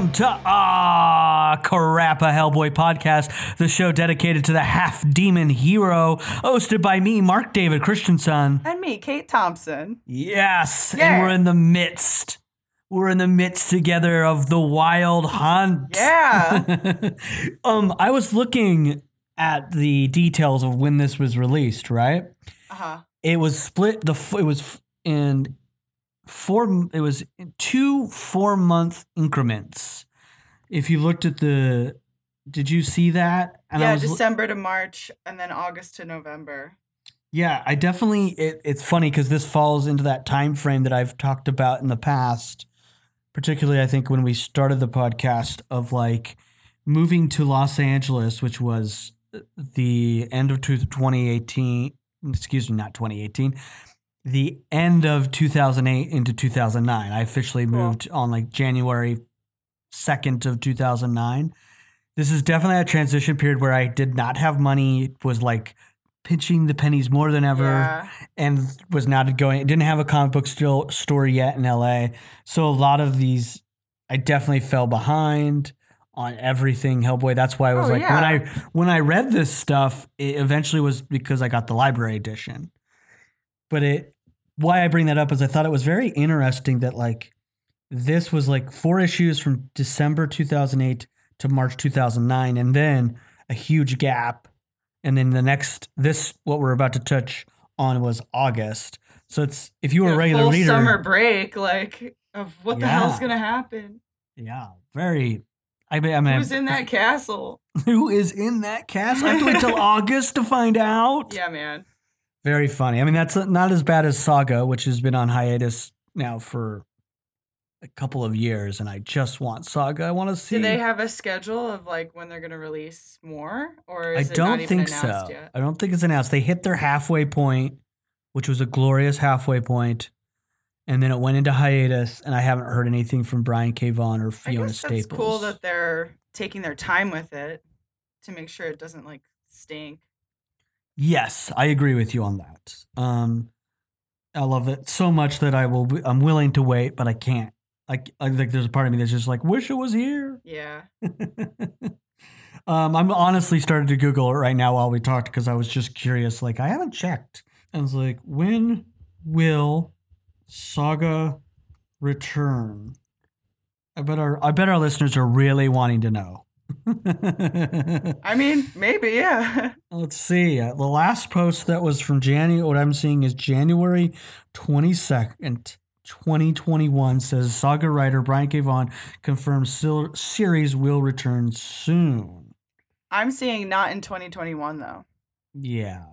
Welcome to Ah Crap, a Hellboy podcast, the show dedicated to the half demon hero, hosted by me, Mark David Christensen. And me, Kate Thompson. Yes, Yeah. and we're in the midst. We're in the midst together of the wild hunt. Yeah. um, I was looking at the details of when this was released, right? Uh huh. it was split the it was f- in four it was two four month increments if you looked at the did you see that I Yeah, was, December to March and then August to November. yeah i definitely it, it's funny because this falls into that time frame that i've talked about in the past particularly i think when we started the podcast of like moving to los angeles which was uh, the end of two- 2018 excuse me not 2018 the end of 2008 into 2009 i officially Cool. moved on like january 2nd of 2009 this is definitely a transition period where i did not have money was like pinching the pennies more than ever Yeah. and was not going didn't have a comic book still store yet in LA. So a lot of these I definitely fell behind on everything Hellboy. That's why I was Oh, like when. I when I read this stuff, it eventually was because I got the library edition. But it why I bring that up is I thought it was very interesting that like this was like four issues from December 2008 to March 2009 and then a huge gap and then the next this what we're about to touch on was August. So it's if you were Yeah, a regular full reader, summer break, like of what the hell's gonna happen? yeah, very. I mean, I mean, Who's in that castle? who is in that castle? I have to wait till August to find out. Yeah, man. Very funny. I mean, that's not as bad as Saga, which has been on hiatus now for a couple of years, and I just want Saga. I want to see. Do they have a schedule of like when they're gonna release more, or I don't think so. yet? I don't think it's announced. They hit their halfway point, which was a glorious halfway point, and then it went into hiatus. And I haven't heard anything from Brian K. Vaughan or I Fiona guess Staples. that's cool that they're taking their time with it to make sure it doesn't like stink. Yes, I agree with you on that. Um, I love it so much that I will. Be, I'm willing to wait, but I can't. I, I think there's a part of me that's just like, wish it was here. Yeah. um, I'm honestly starting to Google it right now while we talked because I was just curious. Like, I haven't checked. I was like, when will Saga return? I bet our I bet our listeners are really wanting to know. I mean, maybe, yeah. Let's see. Uh, the last post that was from January, what I'm seeing is January 22nd, 2021, says Saga writer Brian K. Vaughan confirms sil- series will return soon. I'm seeing not in 2021 though. Yeah.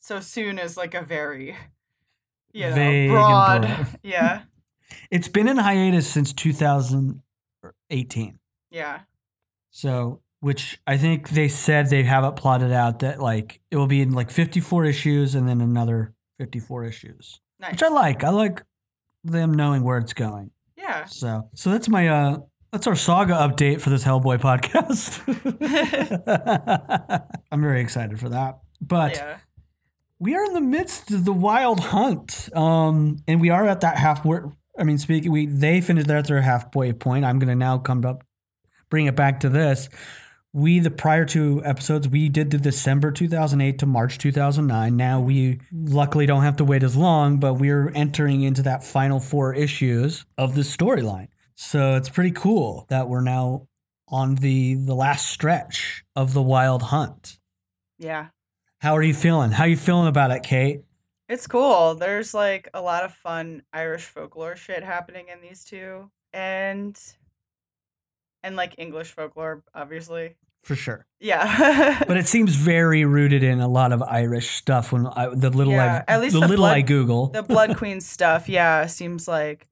So soon is like a very, you know, Vague broad. broad. yeah. It's been in hiatus since 2018. Yeah. So, which I think they said they have it plotted out that like it will be in like 54 issues and then another 54 issues, Nice. which I like. I like them knowing where it's going. yeah. So, so that's my uh that's our saga update for this Hellboy podcast. I'm very excited for that. But yeah. we are in the midst of the wild hunt. Um and we are at that halfway I mean speaking we they finished at their halfway point. I'm going to now come up bring it back to this. We the prior two episodes we did the December 2008 to March 2009. Now we luckily don't have to wait as long, but we're entering into that final four issues of the storyline. So it's pretty cool that we're now on the the last stretch of the Wild Hunt. Yeah. How are you feeling? How are you feeling about it, Kate? It's cool. There's like a lot of fun Irish folklore shit happening in these two. And and like English folklore, obviously. For sure. Yeah. But it seems very rooted in a lot of Irish stuff. When I, the little Yeah, I, at least the, the little I Google, the Blood Queen stuff, yeah, seems like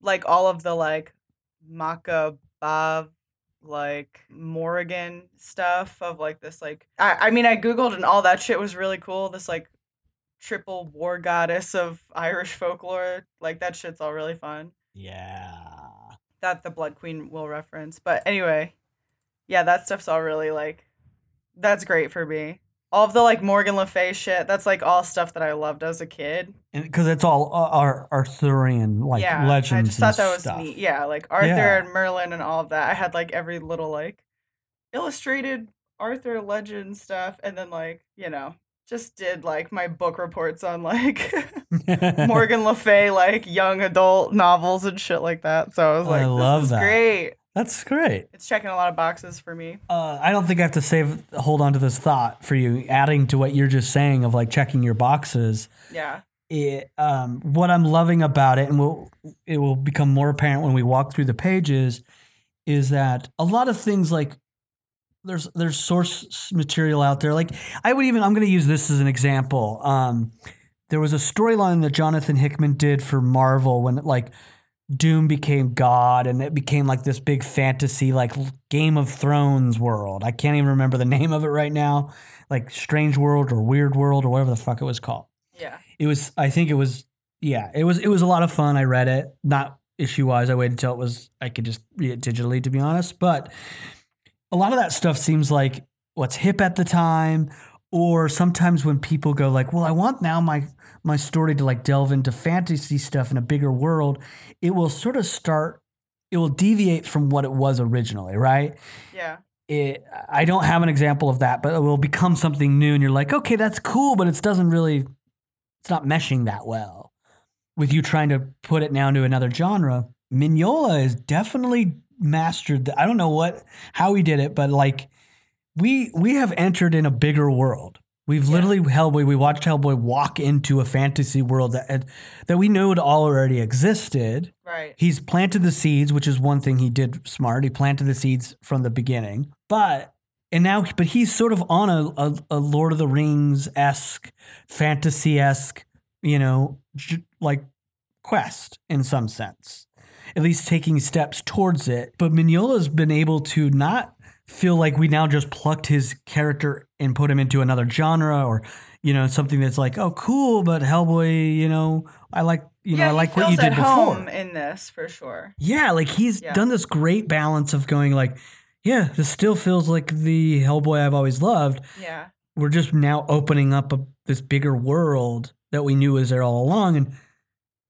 like all of the like macabre like Morrigan stuff of like this like I, I mean I googled and all that shit was really cool. This like triple war goddess of Irish folklore. Like that shit's all really fun. yeah. That the Blood Queen will reference. But anyway, yeah, that stuff's all really like that's great for me. all of the like Morgan Le Fay shit. That's like all stuff that I loved as a kid. because it's all uh, Ar- Arthurian like yeah, legends. I just thought that was stuff. neat. Yeah, like Arthur Yeah. and Merlin and all of that. I had like every little like illustrated Arthur legend stuff, and then like you know just did like my book reports on like Morgan Le Fay like young adult novels and shit like that. So I was like, I love that. great. That's great. It's checking a lot of boxes for me. Uh, I don't think I have to save hold on to this thought for you, adding to what you're just saying of like checking your boxes. Yeah. It, um, what I'm loving about it, and will it will become more apparent when we walk through the pages, is that a lot of things like there's there's source material out there. Like I would even I'm going to use this as an example. Um, there was a storyline that Jonathan Hickman did for Marvel when like Doom became God and it became like this big fantasy like Game of Thrones world. I can't even remember the name of it right now, like Strange World or Weird World or whatever the fuck it was called Yeah. it was i think it was yeah it was it was a lot of fun i read it not issue wise i waited until it was i could just read it digitally to be honest but a lot of that stuff seems like what's hip at the time or sometimes when people go like well i want now my my story to like delve into fantasy stuff in a bigger world it will sort of start it will deviate from what it was originally right Yeah. it, I don't have an example of that, but it will become something new, and you're like, okay, that's cool, but it doesn't really, it's not meshing that well with you trying to put it now into another genre. Mignola is definitely mastered. The, I don't know what how he did it, but like we we have entered in a bigger world. We've Yeah. literally Hellboy. We watched Hellboy walk into a fantasy world that had, that we knew it already existed. Right. He's planted the seeds, which is one thing he did smart. He planted the seeds from the beginning, but and now, but he's sort of on a, a, a Lord of the Rings esque, fantasy esque, you know, j- like quest in some sense. At least taking steps towards it. But Mignola's been able to not feel like we now just plucked his character and put him into another genre or you know something that's like oh cool but Hellboy you know I like you know yeah, I like what you did before home in this for sure. yeah, like he's Yeah. done this great balance of going like, yeah, this still feels like the Hellboy I've always loved. Yeah. We're just now opening up a, this bigger world that we knew was there all along, and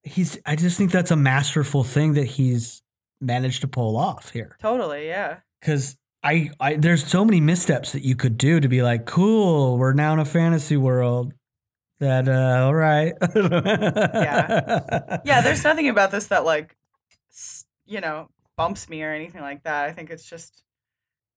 he's. I just think that's a masterful thing that he's managed to pull off here. Totally. Yeah. Because I, I, there's so many missteps that you could do to be like, cool, we're now in a fantasy world. That uh, all right. Yeah. Yeah. There's nothing about this that like, you know, bumps me or anything like that. I think it's just,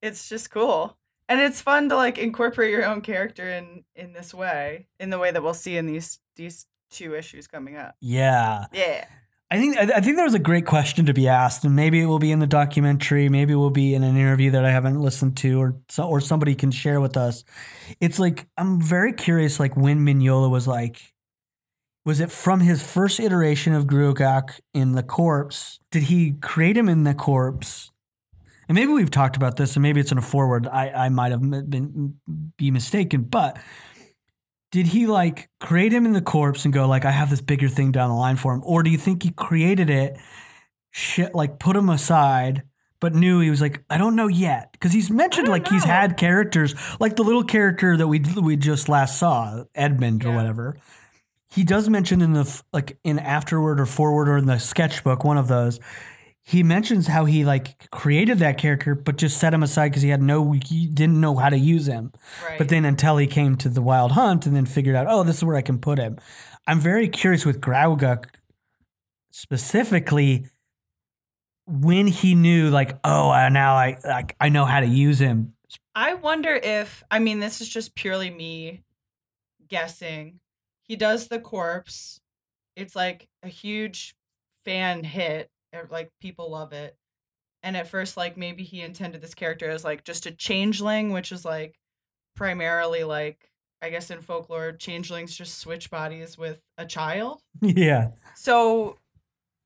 it's just cool. And it's fun to like incorporate your own character in in this way, in the way that we'll see in these these two issues coming up. yeah. Yeah. I think I think there was a great question to be asked, and maybe it will be in the documentary, maybe it will be in an interview that I haven't listened to, or so, or somebody can share with us. It's like I'm very curious, like when Mignola was like, was it from his first iteration of Gruagach in the corpse? Did he create him in the corpse? And maybe we've talked about this, and maybe it's in a forward. I I might have been be mistaken, but did he like create him in the corpse and go like I have this bigger thing down the line for him, or do you think he created it, shit, like put him aside, but knew he was like I don't know yet because he's mentioned like he's had characters like the little character that we we just last saw Edmund or whatever. He does mention in the like in afterward or forward or in the sketchbook one of those. He mentions how he like created that character, but just set him aside because he had no, he didn't know how to use him. Right. But then until he came to the Wild Hunt and then figured out, oh, this is where I can put him. I'm very curious with Gruagach specifically when he knew, like, oh, now I like I know how to use him. I wonder if I mean this is just purely me guessing. He does the corpse. It's like a huge fan hit. Ev- Like people love it. And at first, like maybe he intended this character as like just a changeling, which is like primarily like I guess in folklore, changelings just switch bodies with a child. yeah, So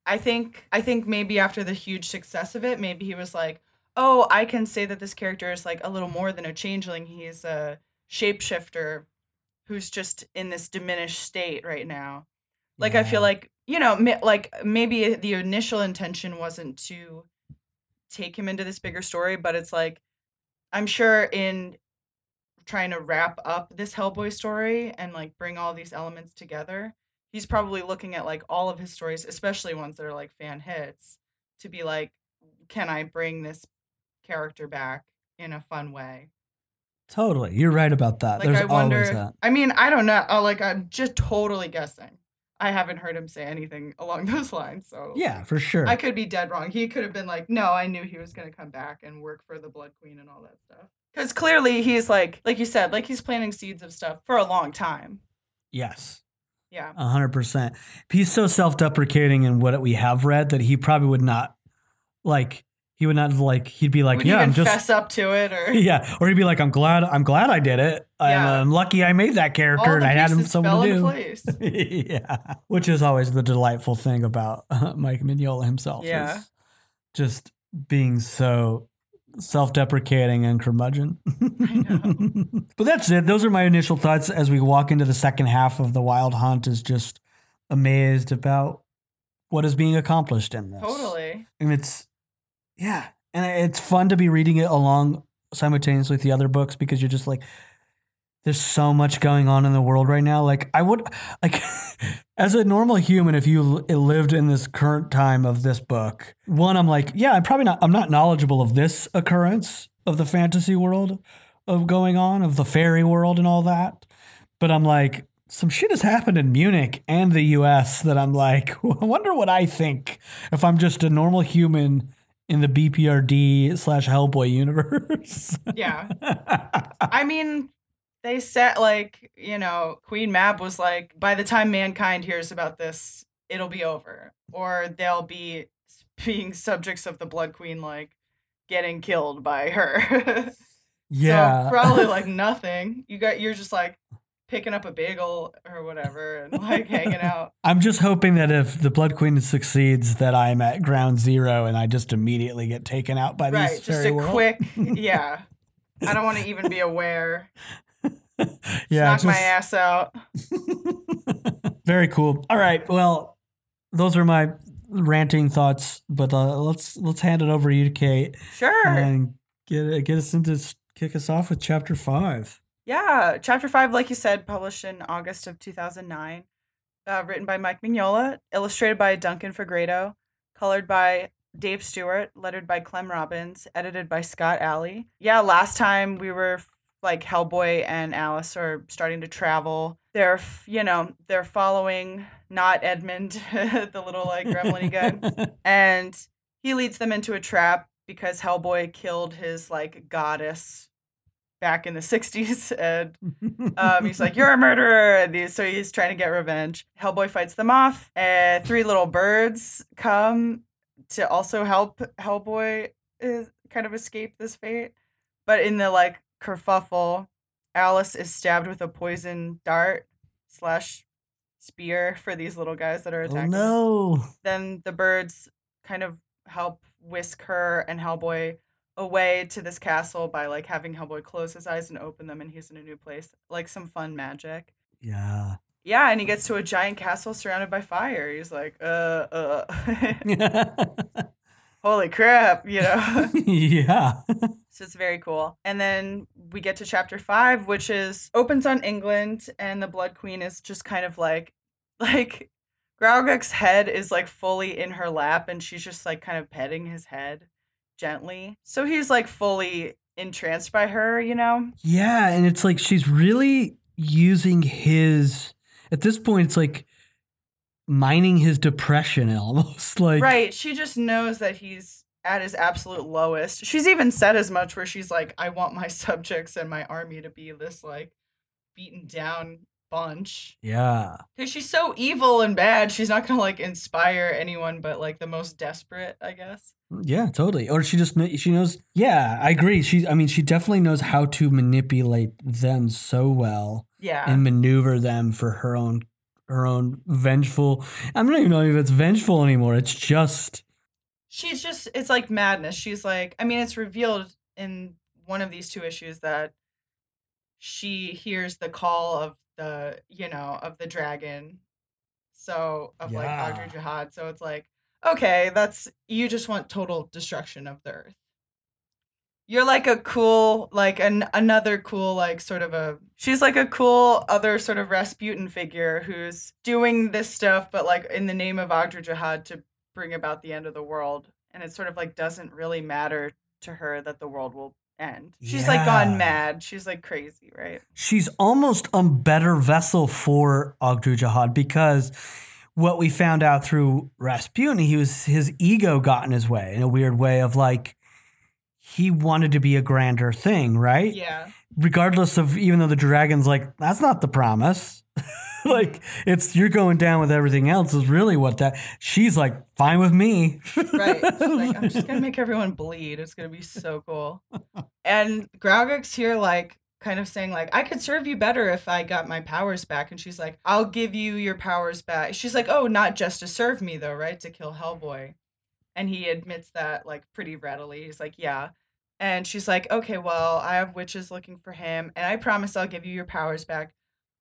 I think I think maybe after the huge success of it, maybe he was like, "Oh, I can say that this character is like a little more than a changeling. He's a shapeshifter who's just in this diminished state right now." Like I feel like, you know, ma- like maybe the initial intention wasn't to take him into this bigger story, but it's like I'm sure in trying to wrap up this Hellboy story and like bring all these elements together, he's probably looking at like all of his stories, especially ones that are like fan hits, to be like, can I bring this character back in a fun way? Totally. You're right about that. Like There's I wonder. always that. I mean, I don't know. uh, Like I'm just totally guessing. I haven't heard him say anything along those lines, so Yeah, for sure. I could be dead wrong. He could have been like, "No, I knew he was going to come back and work for the Blood Queen and all that stuff." Because clearly he's like, like you said, like he's planting seeds of stuff for a long time. yes. Yeah. A hundred percent. He's so self-deprecating in what we have read that he probably would not like. He would not like. He'd be like, Would "Yeah, I'm just." fess up to it, or Yeah, or he'd be like, "I'm glad. I'm glad I did it. I'm, Yeah. I'm lucky I made that character and I had him someone to do." place. yeah, which is always the delightful thing about uh, Mike Mignola himself. Yeah. is just being so self-deprecating and curmudgeon. know. but that's it. Those are my initial thoughts as we walk into the second half of the Wild Hunt. Is just amazed about what is being accomplished in this. Totally. and it's yeah, and it's fun to be reading it along simultaneously with the other books because you're just like there's so much going on in the world right now. Like i would like as a normal human if you lived in this current time of this book one i'm like yeah i'm probably not i'm not knowledgeable of this occurrence of the fantasy world of going on of the fairy world and all that but i'm like some shit has happened in Munich and the US that I'm like, I wonder what I think if I'm just a normal human in the BPRD slash Hellboy universe. Yeah. I mean, they said like, you know, Queen Mab was like, by the time mankind hears about this, it'll be over. Or they'll be being subjects of the Blood Queen, like getting killed by her. yeah. So probably like nothing. You got you're just like picking up a bagel or whatever and like hanging out. I'm just hoping that if the Blood Queen succeeds, that I'm at ground zero and I just immediately get taken out by right. these Just a world. quick yeah. I don't want to even be aware. yeah, Knock my ass out. Very cool. All right. Well, those are my ranting thoughts, but uh, let's let's hand it over to you, Kate, Sure. and get get us into kick us off with chapter five. Yeah, chapter five, like you said, published in August of 2009. Uh, written by Mike Mignola, illustrated by Duncan Fegredo, colored by Dave Stewart, lettered by Clem Robins, edited by Scott Allie. Yeah, last time we were like Hellboy and Alice are starting to travel. They're, you know, they're following not Edmund, the little like gremlin guy, and he leads them into a trap because Hellboy killed his like goddess back in the 60s and um, he's like, "You're a murderer," and he's, so he's trying to get revenge. Hellboy fights them off, and three little birds come to also help Hellboy is kind of escape this fate. But in the like kerfuffle, Alice is stabbed with a poison dart slash spear for these little guys that are oh attacking. no! Then the birds kind of help whisk her and Hellboy away to this castle by like having Hellboy close his eyes and open them and he's in a new place. Like some fun magic. Yeah. Yeah, and he gets to a giant castle surrounded by fire. He's like, uh, uh, holy crap, you know? yeah. so it's very cool. And then we get to chapter five, which is opens on England, and the Blood Queen is just kind of like, like, Gruagach's head is like fully in her lap, and she's just like kind of petting his head gently. So he's like fully entranced by her, you know? Yeah, and it's like she's really using his at this point it's like mining his depression almost like right. She just knows that he's at his absolute lowest. She's even said as much where she's like, I want my subjects and my army to be this like beaten down bunch. Yeah. Because she's so evil and bad, she's not gonna like inspire anyone but like the most desperate, I guess. Mm, yeah, totally. Or she just kn- she knows Yeah, I agree. She I mean she definitely knows how to manipulate them so well Yeah. and maneuver them for her own her own vengeful I'm not even know if it's vengeful anymore. It's just she's just it's like madness. She's like I mean it's revealed in one of these two issues that she hears the call of the you know of the dragon so of like Yeah. Ogdru Jahad so it's like okay that's you just want total destruction of the earth You're like a cool, like an another cool, like sort of a. She's like a cool other sort of Rasputin figure who's doing this stuff, but like in the name of Ogdru Jahad to bring about the end of the world, and it sort of like doesn't really matter to her that the world will end. She's like gone mad. She's like crazy, right? She's almost a better vessel for Ogdru Jahad because what we found out through Rasputin, he was his ego got in his way in a weird way of like he wanted to be a grander thing, right? Yeah. Regardless of even though the dragon's like, that's not the promise. like it's you're going down with everything else is really what that she's like, fine with me. Right. She's like, I'm just gonna make everyone bleed. It's gonna be so cool. And Gruagach's here, like, kind of saying, like, I could serve you better if I got my powers back. And she's like, I'll give you your powers back. She's like, Oh, not just to serve me though, right? To kill Hellboy. And he admits that like pretty readily. He's like, Yeah. And she's like, Okay, well, I have witches looking for him, and I promise I'll give you your powers back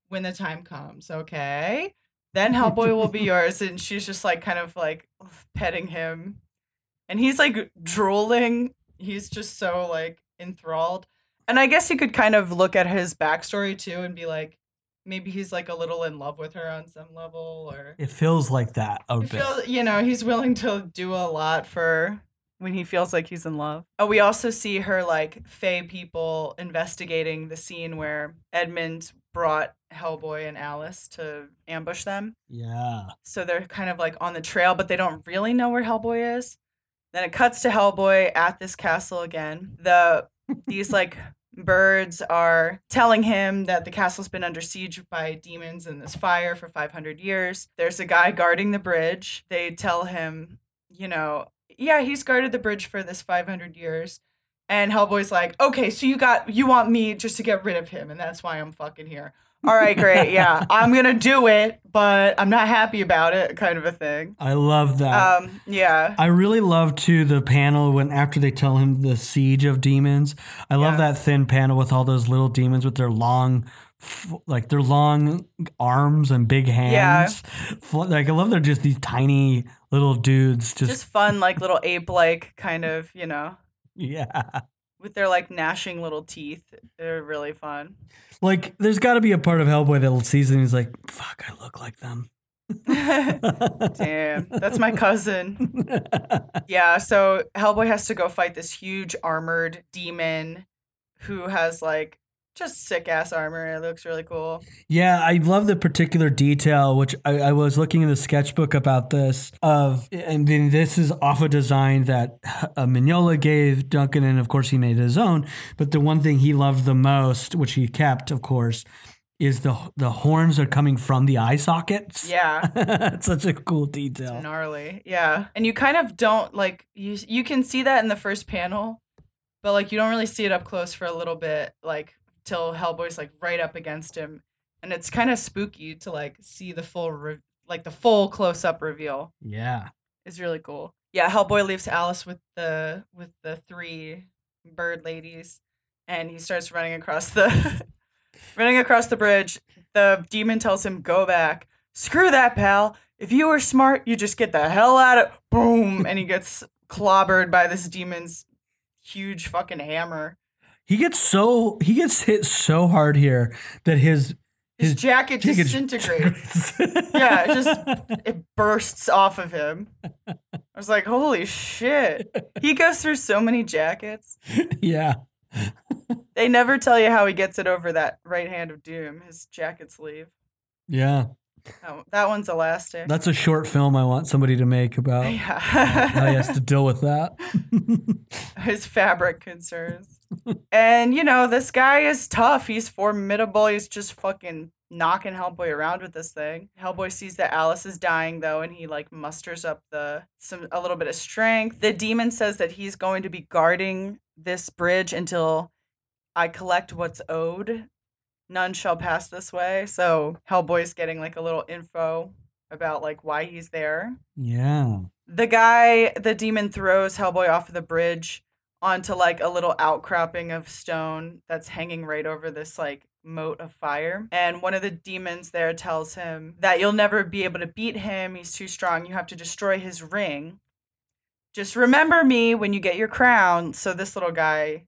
when the time comes, okay? Then Hellboy will be yours. And she's just like kind of like petting him. And he's like drooling. He's just so like enthralled. And I guess you could kind of look at his backstory too and be like, maybe he's like a little in love with her on some level or It feels like that a bit. feel, you know, he's willing to do a lot for when he feels like he's in love. Oh, we also see her like Fae people investigating the scene where Edmund brought Hellboy and Alice to ambush them. yeah. So they're kind of like on the trail, but they don't really know where Hellboy is. Then it cuts to Hellboy at this castle again. The these like birds are telling him that the castle's been under siege by demons in this fire for 500 years. There's a guy guarding the bridge. They tell him, you know, yeah, he's guarded the bridge for this 500 years. And Hellboy's like, okay, so you got you want me just to get rid of him, and that's why I'm fucking here. All right, great, yeah, I'm gonna do it, but I'm not happy about it, kind of a thing. I love that. Um, yeah, I really love too the panel when after they tell him the siege of demons. I love Yeah. that thin panel with all those little demons with their long, like their long arms and big hands. Fl- Like I love they're just these tiny little dudes. Just, just fun, like little ape-like kind of, you know, yeah. With their like gnashing little teeth. They're really fun. Like there's got to be a part of Hellboy that sees and he's like, "Fuck, I look like them." Damn, that's my cousin. Yeah, so Hellboy has to go fight this huge armored demon who has like just sick ass armor. It looks really cool. Yeah, I love the particular detail, which I, I was looking in the sketchbook about this of, and then this is off a design that uh, Mignola gave Duncan, and of course he made his own. But the one thing he loved the most, which he kept, of course, is the the horns are coming from the eye sockets. Yeah. it's such a cool It's detail. gnarly. Yeah. And you kind of don't like you you can see that in the first panel, but like you don't really see it up close for a little bit like till Hellboy's like right up against him. And it's kind of spooky to like see the full re- like the full close up reveal. Yeah, Is really cool. Yeah, Hellboy leaves Alice with the with the three bird ladies and he starts running across the running across the bridge. The demon tells him go back. Screw that, pal. If you were smart, you just get the hell out of boom and he gets clobbered by this demon's huge fucking hammer. He gets so he gets hit so hard here that his His, His jacket jacket disintegrates. yeah, it just it bursts off of him. I was like, holy shit. He goes through so many jackets. yeah. They never tell you how he gets it over that right hand of doom, his jacket sleeve. Yeah. Oh, that one's elastic. That's a short film I want somebody to make about how he has to deal with that. his fabric concerns. and you know, this guy is tough. He's formidable. He's just fucking knocking Hellboy around with this thing. Hellboy sees that Alice is dying though, and he like musters up the some a little bit of strength. The demon says that he's going to be guarding this bridge until I collect what's owed. None shall pass this way. So Hellboy's getting like a little info about like why he's there. yeah. The guy, the demon throws Hellboy off of the bridge onto like a little outcropping of stone that's hanging right over this like moat of fire. And one of the demons there tells him that you'll never be able to beat him. He's too strong. You have to destroy his ring. Just remember me when you get your crown. So this little guy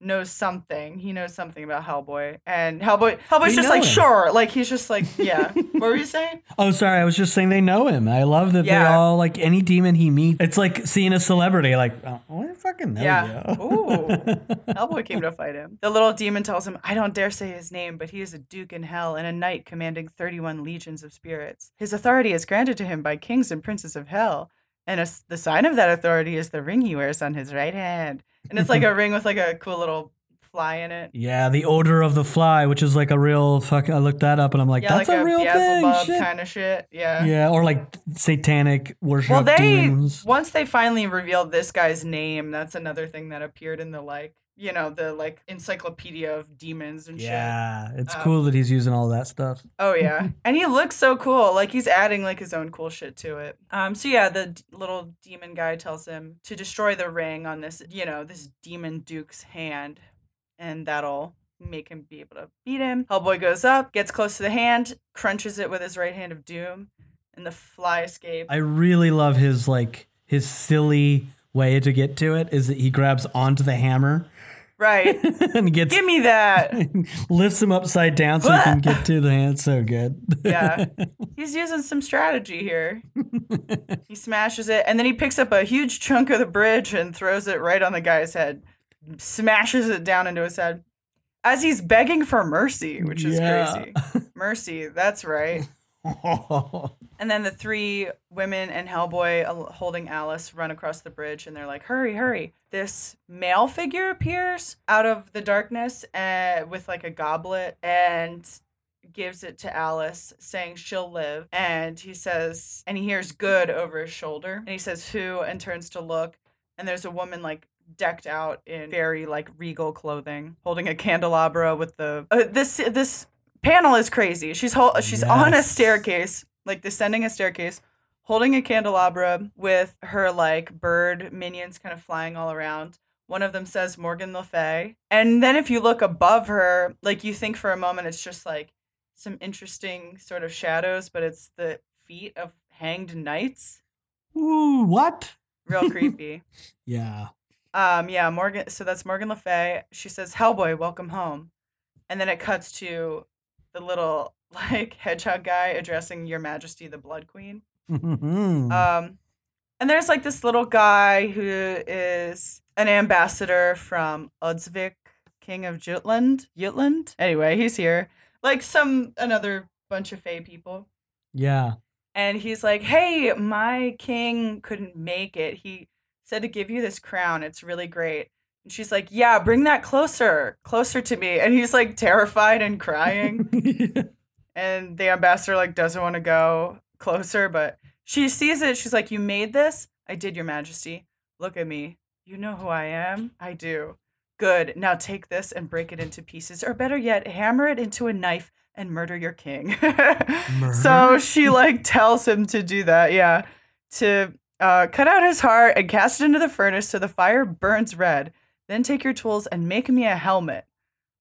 knows something. He knows something about Hellboy, and Hellboy Hellboy's We just like him. sure, like he's just like yeah. what were you saying? Oh, sorry. I was just saying they know him. I love that they Yeah. all like any demon he meets. It's like seeing a celebrity. Like, oh, I fucking know Yeah. you. Ooh. Hellboy came to fight him. The little demon tells him, I don't dare say his name, but he is a duke in hell and a knight commanding 31 legions of spirits. His authority is granted to him by kings and princes of hell. And a the sign of that authority is the ring he wears on his right hand. And it's like a ring with like a cool little fly in it. Yeah, the order of the fly, which is like a real fuck. I looked that up and I'm like, Yeah, that's like a, a, real thing. Shit. kind of shit. Yeah. Yeah, or like satanic worship Well, they demons. once they finally revealed this guy's name, that's another thing that appeared in the like, you know, the like encyclopedia of demons and shit. Yeah, it's Um, cool that he's using all that stuff. Oh yeah, and he looks so cool. Like he's adding like his own cool shit to it. Um. So yeah, the d- little demon guy tells him to destroy the ring on this, you know, this demon duke's hand, and that'll make him be able to beat him. Hellboy goes up, gets close to the hand, crunches it with his right hand of doom, and the fly escape. I really love his like his silly way to get to it is that he grabs onto the hammer right. and gets Give me that. lifts him upside down so he can get to the hand. So good. Yeah. He's using some strategy here. He smashes it, and then he picks up a huge chunk of the bridge and throws it right on the guy's head. Smashes it down into his head. As he's begging for mercy, which is Yeah. crazy. Mercy, that's right. And then the three women and Hellboy uh, holding Alice run across the bridge and they're like, hurry, hurry. This male figure appears out of the darkness uh, with like a goblet and gives it to Alice, saying she'll live. And he says, and he hears good over his shoulder. And he says, who? And turns to look. And there's a woman like decked out in very like regal clothing, holding a candelabra with the. Uh, this, this. Panel is crazy. She's hol- she's on a staircase, like descending a staircase, holding a candelabra with her like bird minions kind of flying all around. One of them says Morgan Le Fay. And then if you look above her, like you think for a moment it's just like some interesting sort of shadows, but it's the feet of hanged knights. Ooh, what? Real creepy. Yeah. Um, yeah, Morgan. So that's Morgan Le Fay. She says, "Hellboy, welcome home," and then it cuts to the little like hedgehog guy addressing Your Majesty, the Blood Queen. Mhm. Um, and there's like this little guy who is an ambassador from Udsvik, King of Jutland. Jutland. Anyway, he's here. Like some another bunch of Fey people. yeah. And he's like, Hey, my king couldn't make it. He said to give you this crown. It's really great. And she's like, Yeah, bring that closer, closer to me. And he's like terrified and crying. and the ambassador like doesn't want to go closer, but she sees it. She's like, You made this? I did, Your Majesty. Look at me. You know who I am? I do. Good. Now take this and break it into pieces, or better yet, hammer it into a knife and murder your king. so she like tells him to do that, yeah. To uh, cut out his heart and cast it into the furnace so the fire burns red. Then take your tools and make me a helmet.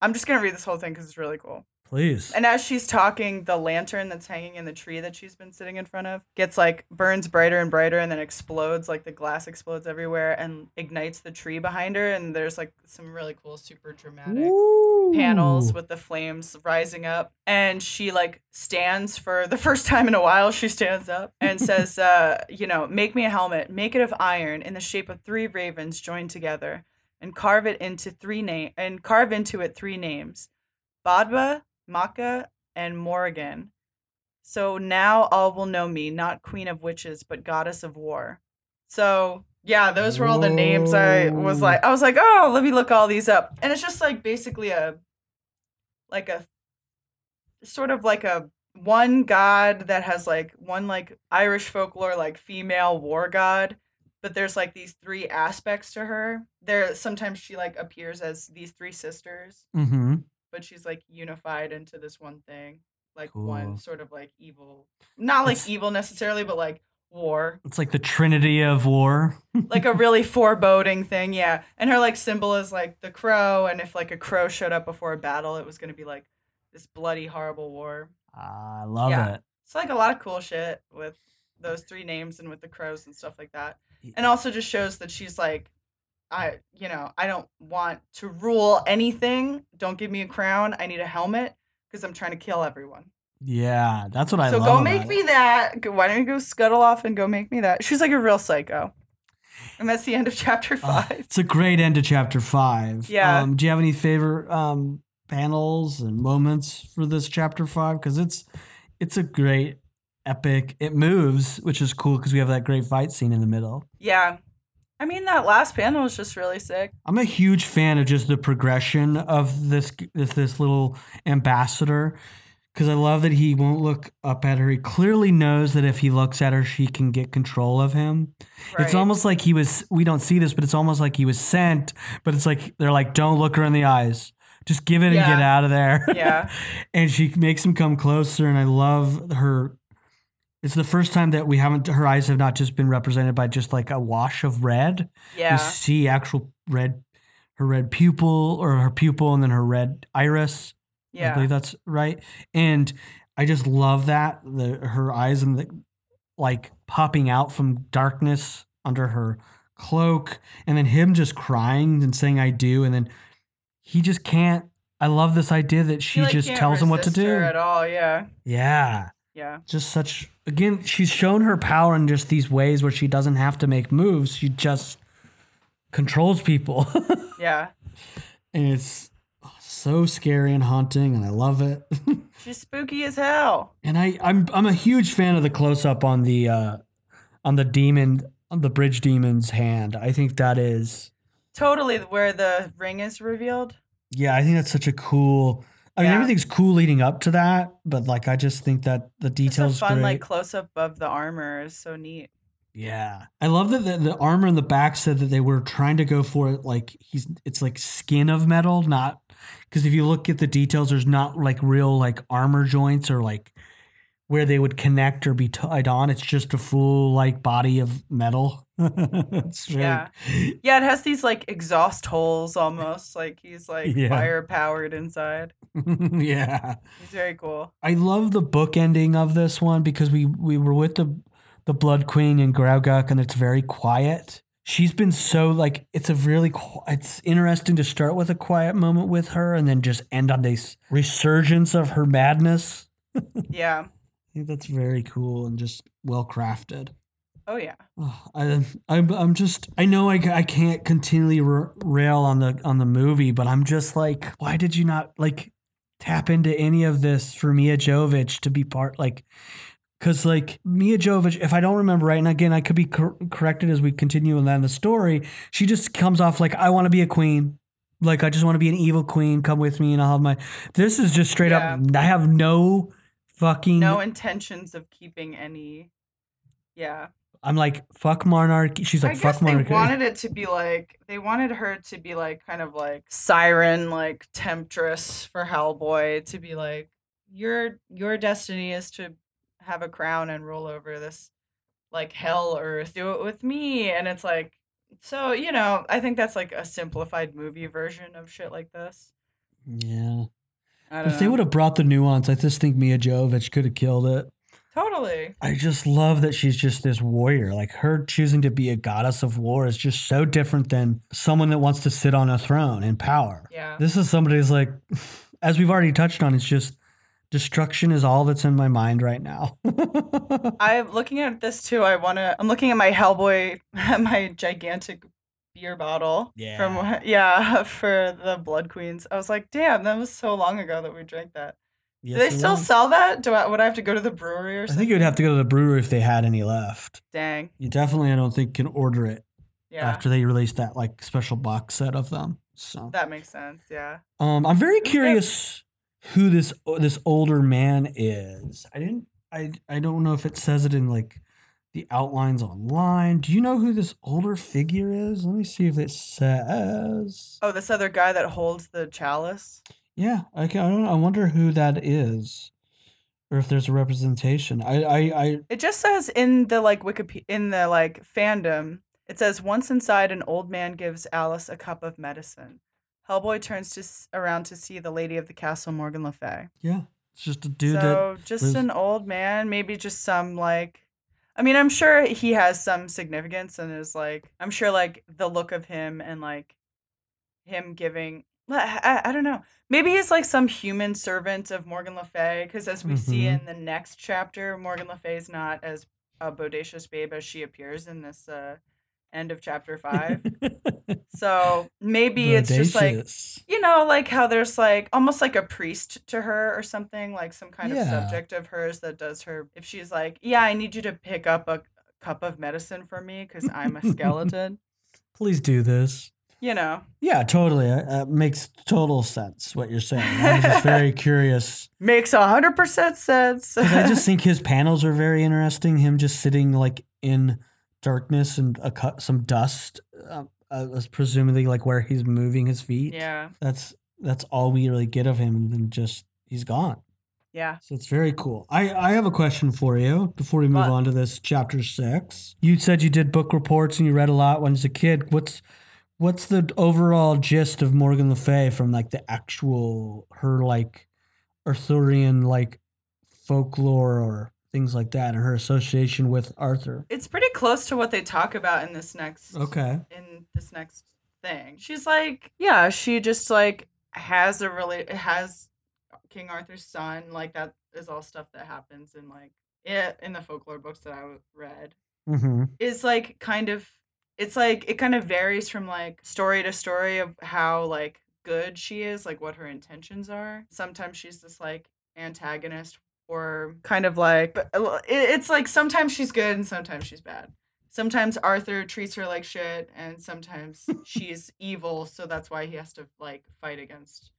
I'm just gonna read this whole thing because it's really cool. Please. And as she's talking, the lantern that's hanging in the tree that she's been sitting in front of gets like burns brighter and brighter and then explodes, like the glass explodes everywhere and ignites the tree behind her. And there's like some really cool, super dramatic panels with the flames rising up. And she like stands for the first time in a while, she stands up and says, uh, you know, make me a helmet, make it of iron in the shape of three ravens joined together and carve it into three name and carve into it three names. Badba, Macha, and Morrigan. So now all will know me, not queen of witches, but goddess of war. So yeah, those were all the names I was like I was like, oh, let me look all these up. And it's just like basically a like a sort of like a one god that has like one like Irish folklore like female war god, but there's like these three aspects to her. There sometimes she like appears as these three sisters, Mm-hmm. but she's like unified into this one thing. Like Cool. one sort of like evil not like It's- evil necessarily, but like war. It's like the Trinity of war. Like a really foreboding thing, yeah. And her like symbol is like the crow, and if like a crow showed up before a battle, it was gonna be like this bloody, horrible war. I love Yeah. it. It's like a lot of cool shit with those three names and with the crows and stuff like that. And also just shows that she's like I, you know, I don't want to rule anything. Don't give me a crown. I need a helmet because I'm trying to kill everyone. Yeah, that's what I so go make me it. that. Go- Why don't you go scuttle off and go make me that? She's like a real psycho. And that's the end of chapter Uh, five. it's a great end to chapter five. Yeah. Um, do you have any favorite um, panels and moments for this chapter five? Because it's it's a great epic. It moves, which is cool because we have that great fight scene in the middle. yeah. I mean, that last panel was just really sick. I'm a huge fan of just the progression of this this, this little ambassador because I love that he won't look up at her. He clearly knows that if he looks at her, she can get control of him. It's almost like he was. We don't see this, but it's almost like he was sent. But it's like they're like, don't look her in the eyes. Just give it and get out of there. Yeah. and she makes him come closer, and I love her. It's the first time that we haven't. Her eyes have not just been represented by just like a wash of red. Yeah. You see actual red, her red pupil or her pupil, and then her red iris. Yeah. I believe that's right. And I just love that the her eyes and the like popping out from darkness under her cloak, and then him just crying and saying "I do," and then he just can't. I love this idea that she He, like, just tells him what to do. at all. Yeah. Yeah, Yeah. just such. Again, she's shown her power in just these ways where she doesn't have to make moves. She just controls people. Yeah. and it's so scary and haunting and i love it She's spooky as hell. and i i'm i'm a huge fan of the close up on the uh on the demon on the bridge demon's hand i think that is Totally where the ring is revealed. yeah i think that's such a cool i mean Yeah. everything's cool leading up to that but like i just think that the details a fun great. like close up of the armor is so neat. Yeah, I love that the, the armor in the back said that they were trying to go for it like he's it's like skin of metal, not because if you look at the details, there's not like real like armor joints or like where they would connect or be tied on. It's just a full like body of metal. Yeah. Yeah, it has these like exhaust holes almost. Like he's like Yeah. fire powered inside. yeah. He's very cool. I love the book ending of this one because we we were with the the Blood Queen and Gruagach and it's very quiet. She's been so like it's a really it's interesting to start with a quiet moment with her and then just end on this resurgence of her madness. Yeah. I think that's very cool and just well crafted. Oh yeah. Oh, I, I'm, I'm just, I know I, I can't continually r- rail on the, on the movie, but I'm just like, why did you not like tap into any of this for Mia Jovovich to be part, like, cause like Mia Jovovich, if I don't remember right, and again, I could be cor- corrected as we continue on in the story, she just comes off like, I want to be a queen. Like, I just want to be an evil queen. Come with me and I'll have my, this is just straight up, I have no fucking, No intentions of keeping any. Yeah. I'm like, fuck monarchy. She's like, I fuck guess they wanted it to be like they wanted her to be like kind of like siren, like temptress for Hellboy to be like your your destiny is to have a crown and rule over this like hell earth. Do it with me, and it's like so you know I think that's like a simplified movie version of shit like this. yeah. If they would have brought the nuance, I just think Mia Jovovich could have killed it. totally. I just love that she's just this warrior. Like her choosing to be a goddess of war is just so different than someone that wants to sit on a throne in power. Yeah. This is somebody who's like, as we've already touched on, it's just destruction is all that's in my mind right now. I'm looking at this too. I want to. I'm looking at my Hellboy, my gigantic beer bottle from yeah for the Blood Queens. I was like, damn, that was so long ago that we drank that. Yes, Do they still was. sell that? Do I would I have to go to the brewery or something? I think you would have to go to the brewery if they had any left. Dang. You definitely, I don't think, can order it Yeah. after they release that like special box set of them. So that makes sense. Yeah. Um, I'm very curious who this this older man is. I didn't. I I don't know if it says it in like the outlines online. Do you know who this older figure is? Let me see if it says. Oh, this other guy that holds the chalice. Yeah, I can, I don't. I wonder who that is, or if there's a representation. I I, I It just says in the like Wikipedia in the like fandom, it says once inside, an old man gives Alice a cup of medicine. Hellboy turns to s- around to see the lady of the castle, Morgan Le Fay. yeah, it's just a dude that so just lives- an old man, maybe just some like. I mean, I'm sure he has some significance and is like, I'm sure like the look of him and like him giving, I, I don't know. Maybe he's like some human servant of Morgan Le Fay because as we see Mhm. in the next chapter, Morgan Le Fay is not as a bodacious babe as she appears in this uh, end of chapter five. so maybe it's just like you know, like how there's like almost like a priest to her or something, like some kind of subject of hers that does her. If she's like, yeah, I need you to pick up a cup of medicine for me because I'm a skeleton, Please do this. you know, Yeah, totally. It uh, makes total sense what you're saying. I'm just very curious makes a hundred percent sense. I just think his panels are very interesting. Him just sitting like in darkness and a cu- some dust, uh, uh, presumably like where he's moving his feet. yeah, that's that's all we really get of him, and then just he's gone. yeah. So it's very cool. I, I have a question for you before we move What? on to this chapter six. You said you did book reports and you read a lot when you was a kid. What's what's the overall gist of Morgan Le Fay from like the actual her like Arthurian like folklore or things like that and her association with Arthur? It's pretty close to what they talk about in this next Okay. in this next thing. She's like, yeah, she just like has a really has King Arthur's son. Like that is all stuff that happens in like it in the folklore books that I read. Mm-hmm. Is like kind of it's like it kind of varies from like story to story of how like good she is, like what her intentions are. Sometimes she's this like antagonist or kind of like uh, but it's like sometimes she's good and sometimes she's bad sometimes Arthur treats her like shit, and sometimes she's evil, so that's why he has to like fight against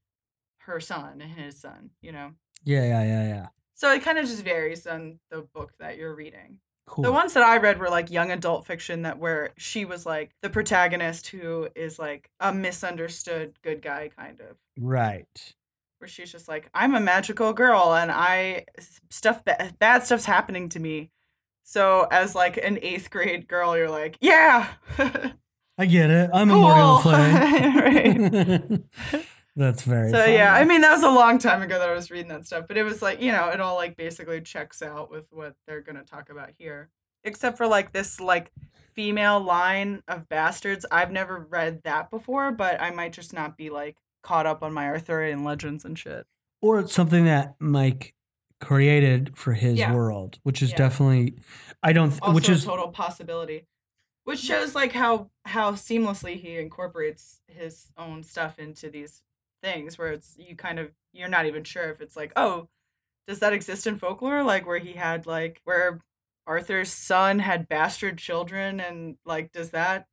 her son and his son, you know. Yeah, yeah, yeah, yeah. So it kind of just varies on the book that you're reading. Cool. The ones that I read were like young adult fiction that where she was like the protagonist who is like a misunderstood good guy kind of. right. Where she's just like, I'm a magical girl and I stuff ba- bad stuff's happening to me. So as like an eighth grade girl, you're like, yeah, I get it. I'm Cool. a Morgan Le Fay. That's very so funny. yeah, I mean that was a long time ago that I was reading that stuff, but it was like you know it all like basically checks out with what they're gonna talk about here, except for like this like female line of bastards. I've never read that before, but I might just not be like caught up on my Arthurian legends and shit. or it's something that Mike created for his Yeah. world, which is Yeah. definitely I don't Also which a is total possibility, which shows like how how seamlessly he incorporates his own stuff into these things, where it's you kind of you're not even sure if it's like oh does that exist in folklore like where he had like where arthur's son had bastard children and like does that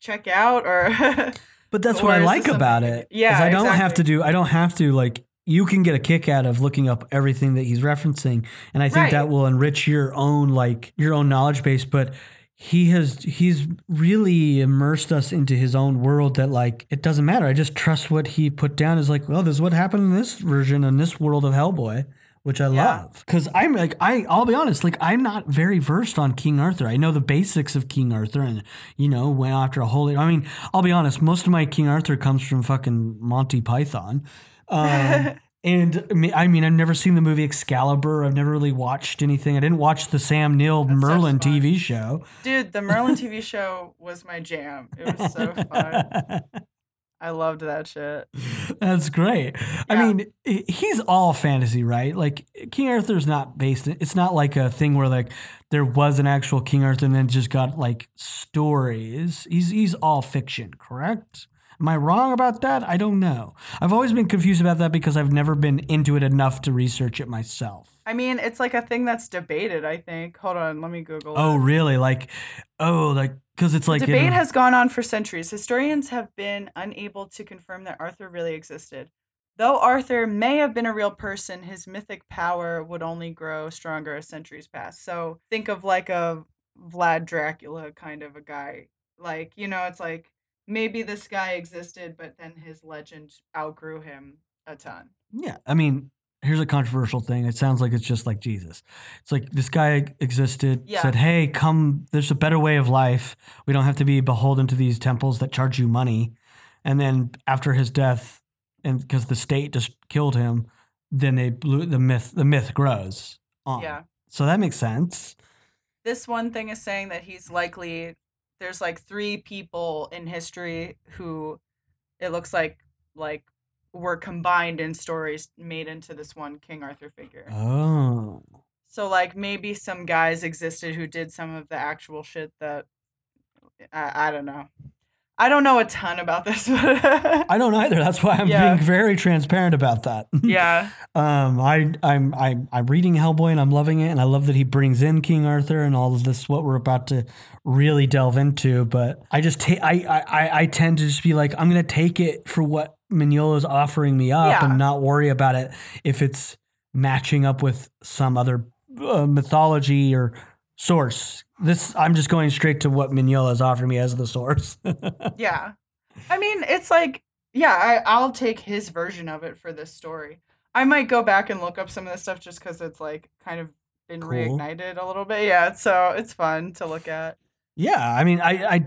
check out or but that's what I like about it. Yeah, I don't have to do I don't have to like you can get a kick out of looking up everything that he's referencing and I think that will enrich your own like your own knowledge base but he has he's really immersed us into his own world that like it doesn't matter. I just trust what he put down is like, well, this is what happened in this version in this world of Hellboy, which I Yeah. love. Cause I'm like I I'll be honest, like I'm not very versed on King Arthur. I know the basics of King Arthur and you know, went after a whole I mean, I'll be honest, most of my King Arthur comes from fucking Monty Python. Um, and I mean- I mean, I've never seen the movie Excalibur. I've never really watched anything. I didn't watch the Sam Neill That stuff's Merlin. TV show. dude the merlin tv show was my jam it was so fun i loved that shit That's great. I mean, he's all fantasy, right? Like King Arthur's not based. In, it's not like a thing where like there was an actual King Arthur and then just got like stories. He's he's all fiction, correct? Am I wrong about that? I don't know. I've always been confused about that because I've never been into it enough to research it myself. I mean, it's like a thing that's debated. I think. Hold on, let me Google. Oh, it. really? Like, oh, like because it's like debate has gone on for centuries. Historians have been unable to confirm that Arthur really existed. Though Arthur may have been a real person, his mythic power would only grow stronger as centuries pass. So think of like a Vlad Dracula kind of a guy. Like, you know, it's like maybe this guy existed, but then his legend outgrew him a ton. Yeah, I mean, here's a controversial thing. It sounds like it's just like Jesus. It's like this guy existed, Yeah. said, "Hey, come. There's a better way of life. We don't have to be beholden to these temples that charge you money." And then after his death, and because the state just killed him, then they blew the myth. The myth grows on. Yeah. So that makes sense. this one thing is saying that he's likely there's like three people in history who it looks like like were combined in stories made into this one King Arthur figure. Oh. So like maybe some guys existed who did some of the actual shit that I, I don't know. I don't know a ton about this. I don't either. That's why I'm Yeah. being very transparent about that. yeah. Um, I, I'm, I'm, I'm reading Hellboy and I'm loving it, and I love that he brings in King Arthur and all of this. What we're about to really delve into, but I just take, I, I, I- I tend to just be like, I'm gonna take it for what Mignola is offering me up, Yeah. and not worry about it if it's matching up with some other uh, mythology or source. This, I'm just going straight to what Mignola is offering me as the source. Yeah. I mean, it's like, yeah, I, I'll take his version of it for this story. I might go back and look up some of this stuff just because it's like kind of been Cool. reignited a little bit. Yeah, so it's fun to look at. Yeah, I mean, I, I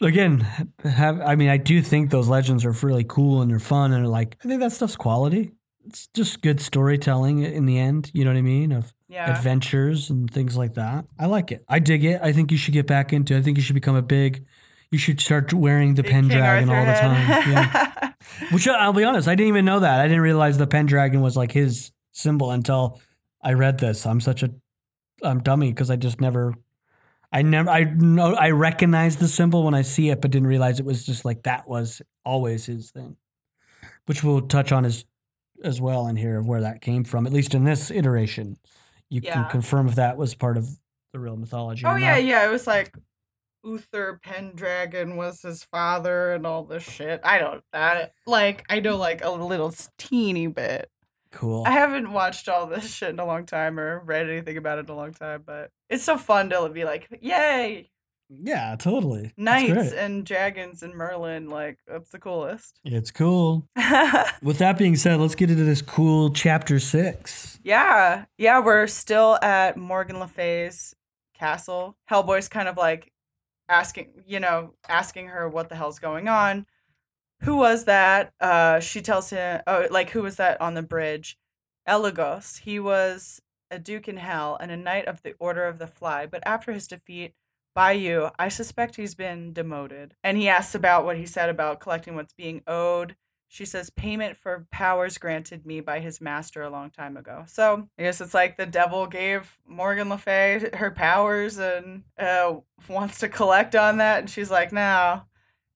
again have. I mean, I do think those legends are really cool and they're fun and they're like. I think that stuff's quality. It's just good storytelling in the end. You know what I mean? Of Yeah. adventures and things like that. I like it. I dig it. I think you should get back into. it. I think you should become a big. You should start wearing the Big Pendragon all the time. Yeah. Which uh, I'll be honest, I didn't even know that. I didn't realize the Pendragon was like his symbol until I read this. I'm such a I'm dummy because I just never I never I know I recognize the symbol when I see it, but didn't realize it was just like that was always his thing. Which we'll touch on as as well in here of where that came from, at least in this iteration. You can confirm if that was part of the real mythology. oh, yeah, not. yeah. It was like Uther Pendragon was his father and all this shit. I don't, I, like, I know like a little teeny bit. Cool. I haven't watched all this shit in a long time or read anything about it in a long time, but it's so fun to be like, yay, yeah, totally. Knights and dragons and Merlin. Like, that's the coolest. It's cool. With that being said, let's get into this cool chapter six. yeah, yeah, we're still at Morgan Le Fay's castle. Hellboy's kind of like asking, you know, asking her what the hell's going on. Who was that? Uh, she tells him, oh, like, who was that on the bridge? Elagos. He was a duke in hell and a knight of the Order of the Fly, but after his defeat by you, I suspect he's been demoted. And he asks about what he said about collecting what's being owed. She says payment for powers granted me by his master a long time ago. So I guess it's like the devil gave Morgan Le Fay her powers and uh, wants to collect on that. And she's like, no.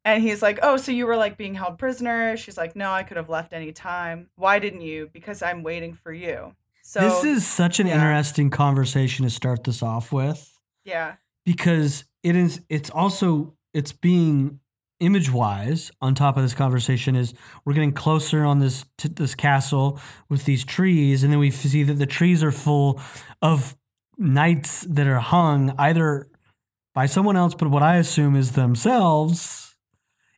And he's like, oh, so you were like being held prisoner? She's like, no, I could have left any time. Why didn't you? Because I'm waiting for you. So this is such an yeah. interesting conversation to start this off with yeah, because it is it's also it's being image wise on top of this conversation is we're getting closer on this to this castle with these trees and then we see that the trees are full of knights that are hung either by someone else but what i assume is themselves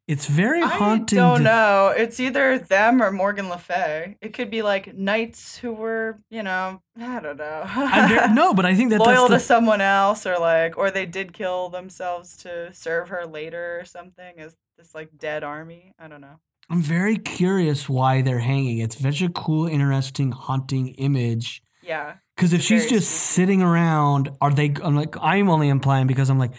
it's very haunting I don't to know. It's either them or Morgan Le Fay. It could be like knights who were, you know, I don't know. No but i think that loyal to the, someone else or like or they did kill themselves to serve her later or something as this like dead army i don't know I'm very curious why they're hanging. It's such a cool, interesting, haunting image. yeah Because if she's just spooky. sitting around, are they? I'm like, I'm only implying because I'm like,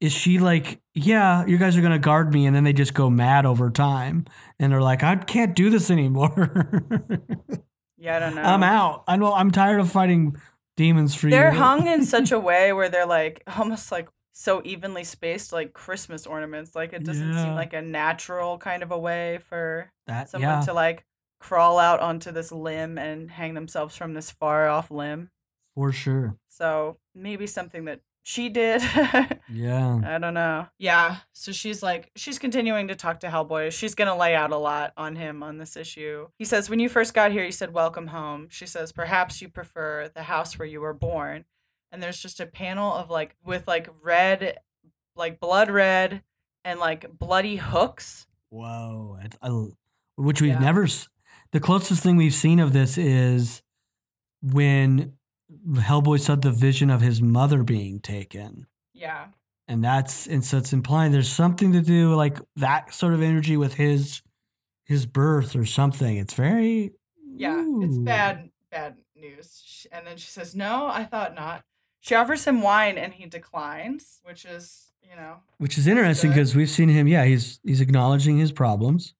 is she like, yeah, you guys are gonna guard me, and then they just go mad over time, and they're like, I can't do this anymore. yeah i don't know I'm out. I know. I'm tired of fighting demons for they're you. hung in such a way where they're like almost like so evenly spaced like christmas ornaments like it doesn't Yeah. seem like a natural kind of a way for that, someone yeah, to like crawl out onto this limb and hang themselves from this far off limb for sure. so maybe something that she did Yeah. I don't know. Yeah. So she's like, she's continuing to talk to Hellboy. She's going to lay out a lot on him on this issue. He says, When you first got here, you said, Welcome home. She says, Perhaps you prefer the house where you were born. And there's just a panel of like, with like red, like blood red and like bloody hooks. Whoa. I- uh, which we've Yeah. never. The closest thing we've seen of this is when Hellboy saw the vision of his mother being taken. Yeah. And that's and so it's implying there's something to do like that sort of energy with his his birth or something. It's very Yeah. It's bad, bad news. And then she says, No, I thought not. She offers him wine and he declines, which is, you know. Which is interesting because we've seen him. Yeah, he's he's acknowledging his problems,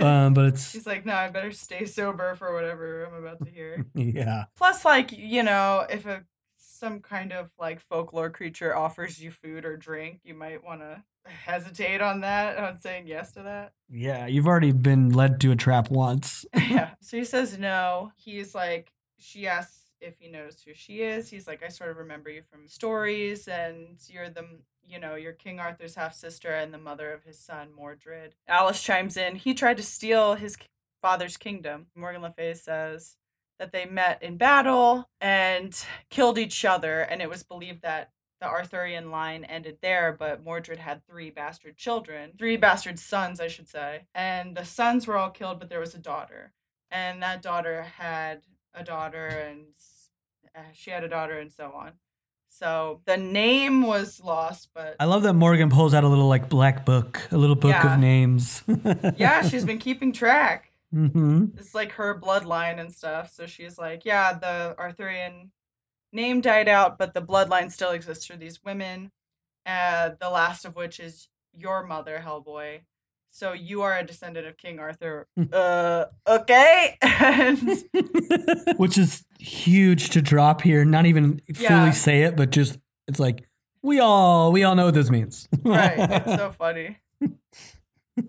um, but it's He's like, no, I better stay sober for whatever I'm about to hear. yeah, Plus, like, you know, if a some kind of like folklore creature offers you food or drink, you might want to hesitate on that, on saying yes to that. yeah. You've already been led to a trap once. yeah. So he says no. He's like, she asks if he knows who she is. He's like, I sort of remember you from stories, and you're the, you know, you're King Arthur's half sister and the mother of his son, Mordred. Alice chimes in. He tried to steal his father's kingdom. Morgan Le Fay says that they met in battle and killed each other, and it was believed that the Arthurian line ended there, but Mordred had three bastard children, three bastard sons, I should say. And the sons were all killed, but there was a daughter. And that daughter had a daughter, and uh, she had a daughter, and so on. So the name was lost, but I love that Morgan pulls out a little like black book, a little book Yeah. of names. yeah, she's been keeping track. hmm It's like her bloodline and stuff. So she's like, yeah, the Arthurian name died out, but the bloodline still exists for these women. Uh, the last of which is your mother, Hellboy. So you are a descendant of King Arthur. uh, okay. Which is huge to drop here. Not even fully Yeah. say it, but just it's like we all we all know what this means. right, it's so funny.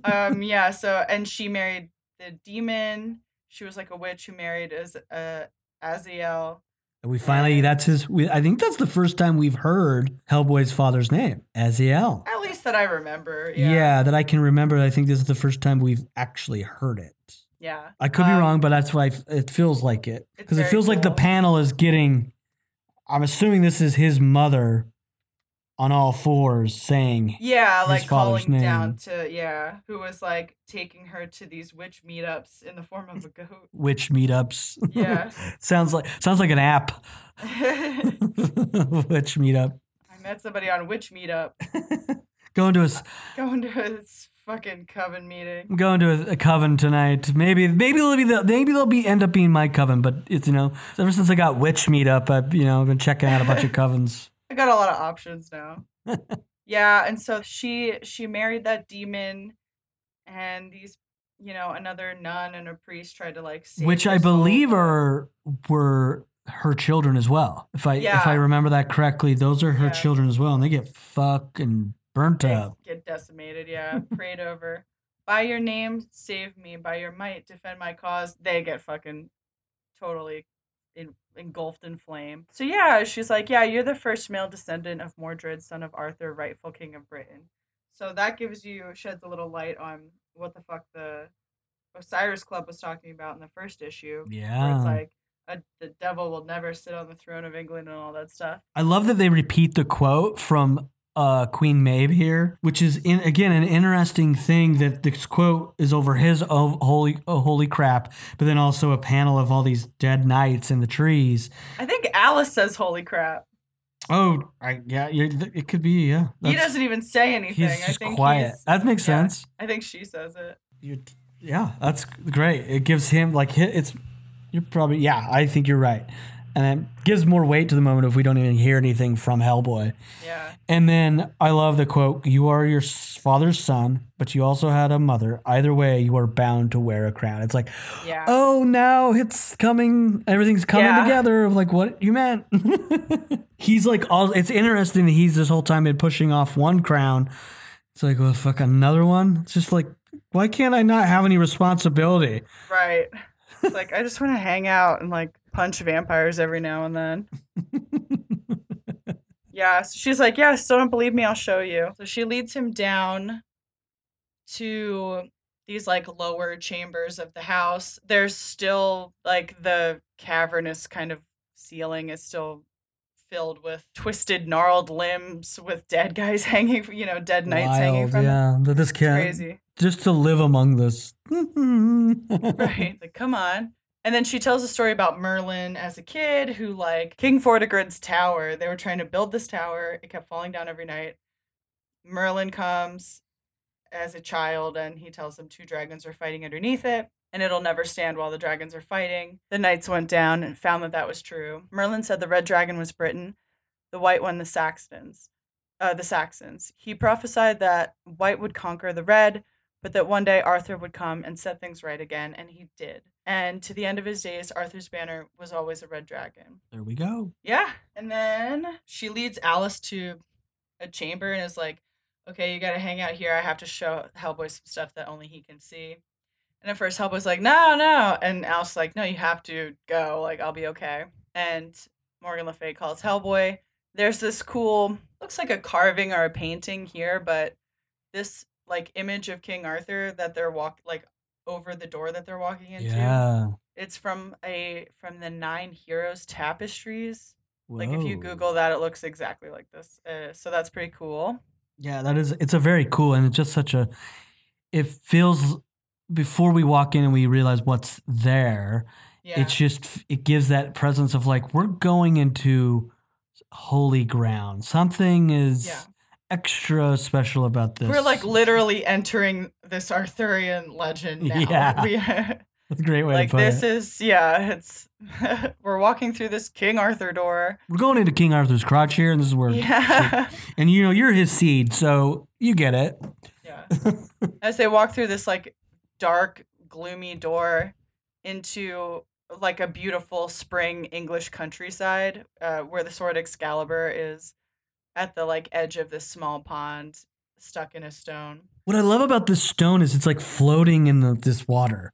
Um, yeah. So and she married the demon. She was like a witch who married as uh, Azzael. We finally that's his. We, I think that's the first time we've heard Hellboy's father's name, Azzael. At least that I remember. Yeah. Yeah. that I can remember. I think this is the first time we've actually heard it. Yeah. I could be Um, wrong, but that's why it feels like it because it feels like the panel is getting. I'm assuming this is his mother, on all fours, saying, Yeah, like calling down name. to yeah, who was like taking her to these witch meetups in the form of a goat. "Witch meetups." Yeah. sounds like sounds like an app. I Witch meetup. I met somebody on witch meetup Going to a uh, going to this fucking coven meeting. I'm going to a, a coven tonight. Maybe maybe they'll be the, maybe they'll be end up being my coven. But it's you know ever since I got witch meetup, I've you know been checking out a bunch of covens. I got a lot of options now. yeah, and so she she married that demon and these you know, another nun and a priest tried to like save which I believe are were her children as well. If I if I remember that correctly, those are her Yeah. children as well, and they get fucking burnt they up. get decimated. Yeah, prayed over. By your name, save me. By your might, defend my cause. They get fucking totally in, engulfed in flame. So yeah, she's like, yeah, you're the first male descendant of Mordred, son of Arthur, rightful king of Britain. So that gives you sheds a little light on what the fuck the Osiris Club was talking about in the first issue. Yeah, it's like a, the devil will never sit on the throne of England and all that stuff. I love that they repeat the quote from uh, Queen Maeve here, which is in again an interesting thing that this quote is over his oh, holy oh, holy crap, but then also a panel of all these dead knights in the trees. I think Alice says, "Holy crap." Oh, I, yeah, it could be. Yeah, he doesn't even say anything. He's I just think quiet. he's- That makes yeah. sense. I think she says it. You, yeah, that's great. It gives him like it's. You're probably yeah. I think you're right, and it gives more weight to the moment if we don't even hear anything from Hellboy. Yeah. And then I love the quote: "You are your father's son, but you also had a mother. Either way, you are bound to wear a crown." It's like, Yeah. oh, now it's coming. Everything's coming Yeah. together. Of like what you meant. he's like all. It's interesting that he's this whole time been pushing off one crown. It's like, well, fuck another one. It's just like, why can't I not have any responsibility? Right. It's like I just want to hang out and like punch vampires every now and then. yeah. So she's like, yeah, still don't believe me. I'll show you. So she leads him down to these like lower chambers of the house. There's still like the cavernous kind of ceiling is still filled with twisted, gnarled limbs with dead guys hanging, you know, dead knights hanging from yeah. This cat crazy. just to live among this. right like come on and then she tells a story about merlin as a kid who like king vortigern's tower they were trying to build this tower it kept falling down every night merlin comes as a child and he tells them two dragons are fighting underneath it and it'll never stand while the dragons are fighting the knights went down and found that that was true merlin said the red dragon was britain the white one the Saxons. Uh, the Saxons. He prophesied that white would conquer the red, but that one day Arthur would come and set things right again, and he did. And to the end of his days, Arthur's banner was always a red dragon. There we go. Yeah. And then she leads Alice to a chamber and is like, okay, you got to hang out here. I have to show Hellboy some stuff that only he can see. And at first, Hellboy's like, no, no. And Alice's like, no, you have to go. Like, I'll be okay. And Morgan Le Fay calls Hellboy. There's this cool, looks like a carving or a painting here, but this like image of King Arthur that they're walk like over the door that they're walking into. Yeah. It's from a from the Nine Heroes tapestries. Like if you Google that, it looks exactly like this. Uh, so that's pretty cool. Yeah, that is. It's a very cool, and it's just such a. It feels before we walk in and we realize what's there. Yeah. It's just it gives that presence of like we're going into holy ground. Something is Yeah. Extra special about this. We're like literally entering this Arthurian legend now. Yeah. We, That's a great way like to put this it. is yeah, it's we're walking through this King Arthur door. we're going into King Arthur's crotch here, and this is where. Yeah. And you know you're his seed, so you get it. yeah. As they walk through this like dark, gloomy door into like a beautiful spring English countryside, uh, where the sword Excalibur is at the like edge of this small pond, stuck in a stone. What I love about this stone is it's like floating in the, this water.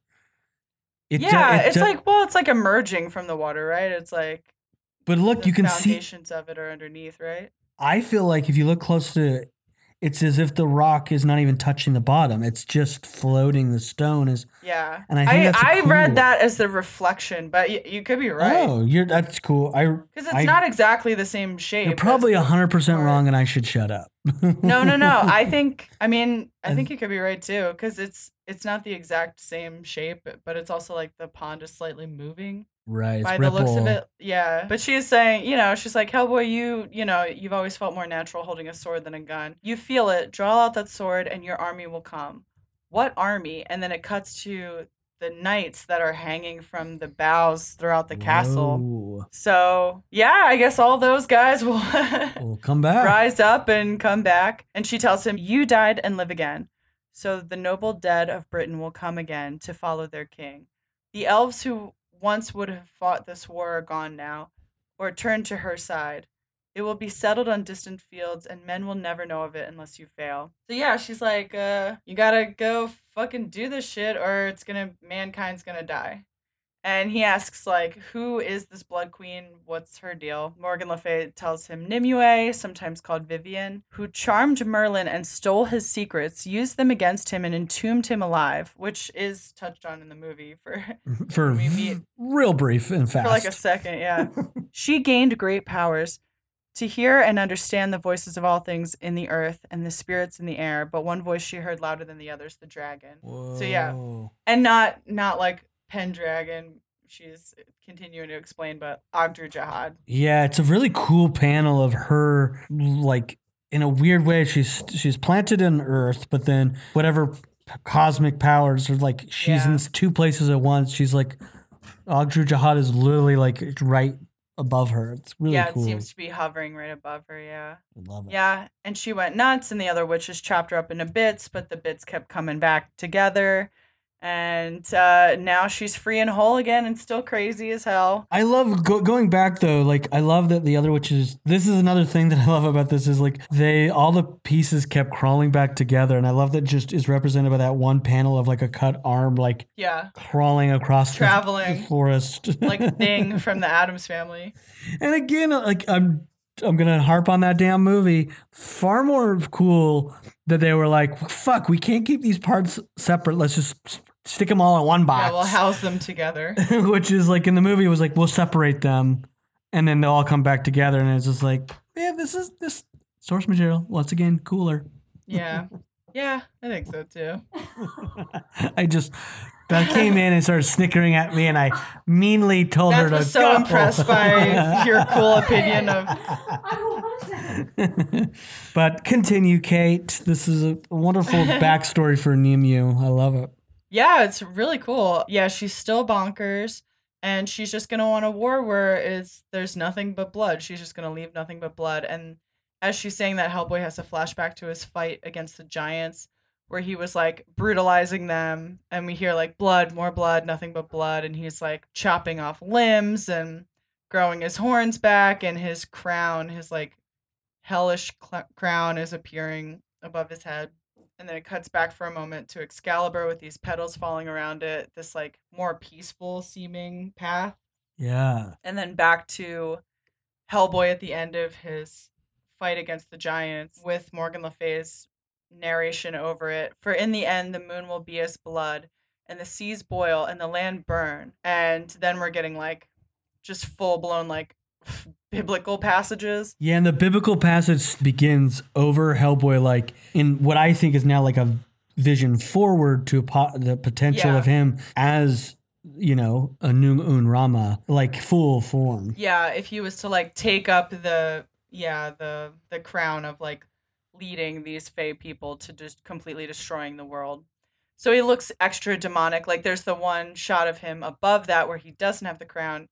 It do- yeah, it it's do- like well, it's like emerging from the water, right? It's like But look, you can see. foundations of it are underneath, right? I feel like if you look close to it, it's as if the rock is not even touching the bottom. It's just floating. The stone is. Yeah, And I think I, I cool. read that as the reflection, but y- you could be right Oh, you're that's cool. I because it's I- not exactly the same shape. you're probably hundred percent wrong, and I should shut up. No, no, no. I think. I mean, I think you could be right too, because it's it's not the exact same shape, but it's also like the pond is slightly moving right. By the looks of it. Yeah, but she's saying, you know, she's like, Hellboy, you, you know, you've always felt more natural holding a sword than a gun. You feel it. Draw out that sword, and your army will come. What army? And then it cuts to the knights that are hanging from the boughs throughout the castle. So yeah, I guess all those guys will. We'll come back. rise up and come back. And she tells him, You died and live again. So the noble dead of Britain will come again to follow their king. The elves who once would have fought this war are gone now, or turned to her side. It will be settled on distant fields, and men will never know of it unless you fail. So yeah, she's like, uh, you gotta go fucking do this shit, or it's gonna mankind's gonna die. And he asks, like, who is this Blood Queen? What's her deal? Morgan Le Fay tells him Nimue, sometimes called Vivian, who charmed Merlin and stole his secrets, used them against him, and entombed him alive, which is touched on in the movie for, for We meet- real brief and fast. for like a second. Yeah. she gained great powers to hear and understand the voices of all things in the earth and the spirits in the air, but one voice she heard louder than the others, the dragon. So, yeah. And not not like Pendragon. She's continuing to explain, but Ogdru Jahad. Yeah, it's a really cool panel of her like in a weird way she's she's planted in earth, but then whatever cosmic powers are like she's Yeah. in two places at once. She's like Ogdru Jahad is literally like right above her. It's really yeah, cool. it seems to be hovering right above her. Yeah, I love it. yeah, and she went nuts, and the other witches chopped her up into bits, but the bits kept coming back together, and uh, now she's free and whole again, and still crazy as hell. I love go- going back though. Like I love that the other witches. This is another thing that I love about this is like they all the pieces kept crawling back together, and I love that just is represented by that one panel of like a cut arm like Yeah, crawling across the- Traveling. forest. like Thing from the Addams Family. and again, like I'm I'm gonna harp on that damn movie. Far more cool that they were like, fuck, we can't keep these parts separate. Let's just stick them all in one box. Yeah, we'll house them together. which is like in the movie it was like we'll separate them and then they'll all come back together and it's just like yeah this is this source material once again cooler Yeah, yeah, I think so too. i just beth came in and started snickering at me and i meanly told her to was so go. impressed by your cool opinion of but continue kate this is a wonderful backstory for Nimue. i love it Yeah, it's really cool. Yeah, she's still bonkers. and she's just gonna want a war where it's there's nothing but blood. She's just gonna leave nothing but blood. And as she's saying that, Hellboy has a flashback to his fight against the giants, where he was like brutalizing them, and we hear like blood, more blood, nothing but blood, and he's like chopping off limbs and growing his horns back, and his crown, his like hellish cl- crown, is appearing above his head and then it cuts back for a moment to Excalibur with these petals falling around it, this like more peaceful seeming path, Yeah. and then back to Hellboy at the end of his fight against the giants with Morgan Le Fay's narration over it. For in the end, the moon will be as blood, and the seas boil, and the land burn, and then we're getting like just full blown like biblical passages. Yeah, and the biblical passage begins over Hellboy, like in what I think is now like a vision forward to po- the potential Yeah. of him as, you know, Anung Un Rama, like full form. yeah if he was to like take up the yeah the the crown of like leading these fey people to just completely destroying the world so he looks extra demonic like there's the one shot of him above that where he doesn't have the crown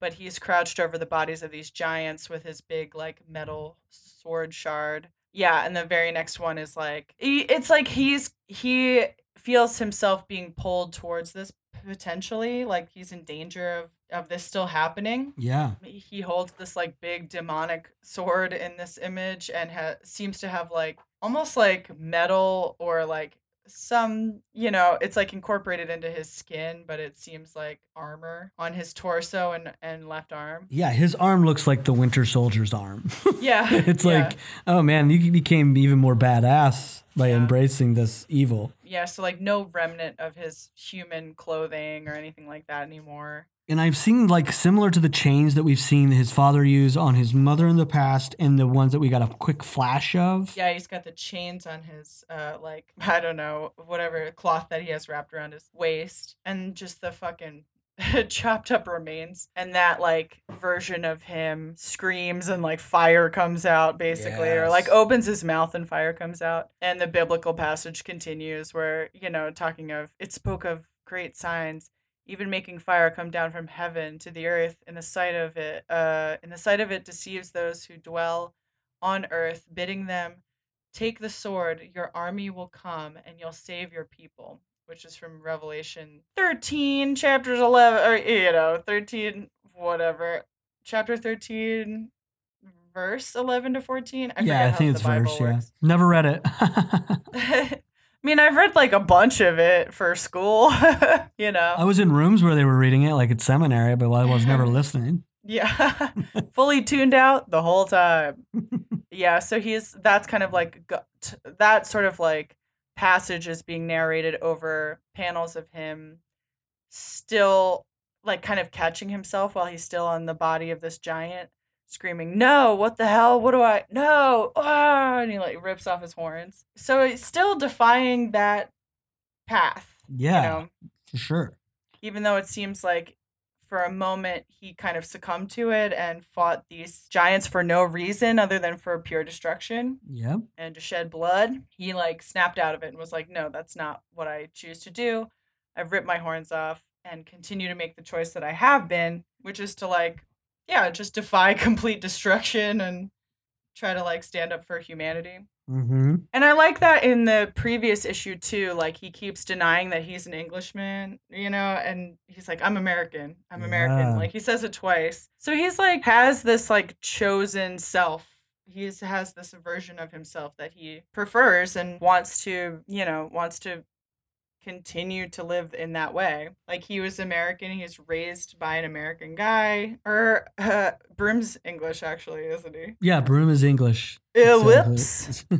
but he's crouched over the bodies of these giants with his big like metal sword shard yeah and the very next one is like he, it's like he's he feels himself being pulled towards this potentially like he's in danger of of this still happening Yeah. he holds this like big demonic sword in this image and ha- seems to have like almost like metal or like some you know it's like incorporated into his skin but it seems like armor on his torso and and left arm Yeah, his arm looks like the Winter Soldier's arm. yeah it's yeah. like, oh man, you became even more badass by Yeah. embracing this evil. yeah so like no remnant of his human clothing or anything like that anymore And I've seen like similar to the chains that we've seen his father use on his mother in the past and the ones that we got a quick flash of. yeah he's got the chains on his uh like i don't know whatever cloth that he has wrapped around his waist and just the fucking chopped up remains. And that like version of him screams and like fire comes out basically or like opens his mouth and fire comes out. And the biblical passage continues where you know talking of it spoke of great signs even making fire come down from heaven to the earth in the sight of it uh in the sight of it deceives those who dwell on earth bidding them take the sword your army will come and you'll save your people which is from revelation 13 chapters 11 or you know 13 whatever chapter 13 verse 11 to 14 I yeah, I think it's Bible verse. Yeah, never read it. I mean, I've read like a bunch of it for school, you know. I was in rooms where they were reading it, like at seminary, but I was never listening. Yeah. Fully tuned out the whole time. yeah, so he's that's kind of like that sort of like passage is being narrated over panels of him still like kind of catching himself while he's still on the body of this giant screaming no what the hell what do i no ah! and he like rips off his horns so it's still defying that path Yeah, you know for sure. even though it seems like for a moment he kind of succumbed to it and fought these giants for no reason other than for pure destruction Yeah. and to shed blood he like snapped out of it and was like no that's not what i choose to do i've ripped my horns off and continue to make the choice that i have been which is to like yeah just defy complete destruction and try to like stand up for humanity Mm-hmm. and I like that in the previous issue too. Like he keeps denying that he's an Englishman, you know, and he's like, I'm American. I'm American. Like he says it twice. So he's like has this like chosen self. He has this version of himself that he prefers and wants to, you know, wants to continue to live in that way. Like he was American, he was raised by an American guy. Or uh, Broom's English actually, isn't he? Yeah, Broom is English. Uh, whoops.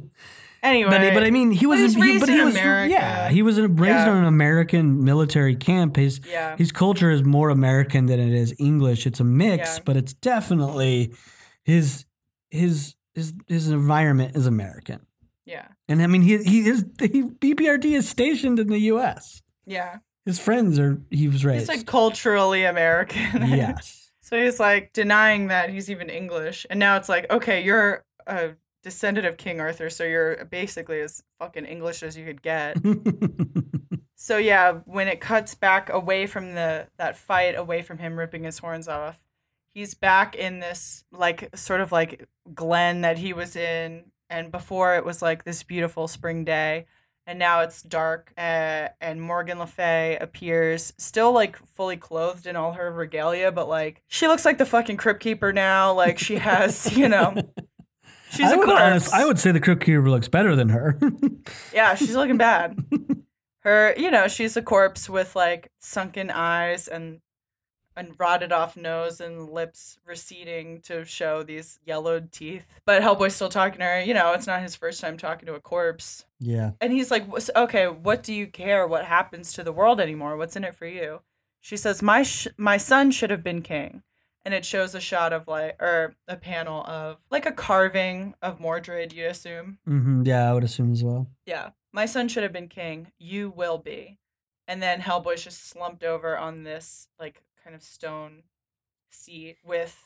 Anyway, But, but I mean, he was, he, raised but he in was, America. yeah, he was raised Yeah. on an American military camp. His yeah. his culture is more American than it is English. It's a mix, Yeah. but it's definitely his his his his environment is American. Yeah. And I mean, he he is he, BPRD is stationed in the U.S. Yeah. His friends are he was raised. He's like culturally American. yes, so he's like denying that he's even English. And now it's like, okay, you're a descendant of King Arthur, so you're basically as fucking English as you could get. So yeah, when it cuts back away from the that fight, away from him ripping his horns off, he's back in this like sort of like glen that he was in, and before it was like this beautiful spring day, and now it's dark. Uh, and Morgan Le Fay appears, still like fully clothed in all her regalia, but like she looks like the fucking crypt keeper now. Like she has, you know. She's I a would, corpse. honest- I would say the Crypt Keeper looks better than her. Yeah, she's looking bad. Her, you know, she's a corpse with like sunken eyes and and rotted off nose and lips receding to show these yellowed teeth. But Hellboy's still talking to her. You know, it's not his first time talking to a corpse. yeah. And he's like, "Okay, what do you care? What happens to the world anymore? What's in it for you?" She says, "My sh- my son should have been king." And it shows a shot of like, or a panel of like a carving of Mordred. You assume. Mm-hmm. Yeah, I would assume as well. Yeah. My son should have been king. You will be. And then Hellboy's just slumped over on this like kind of stone seat with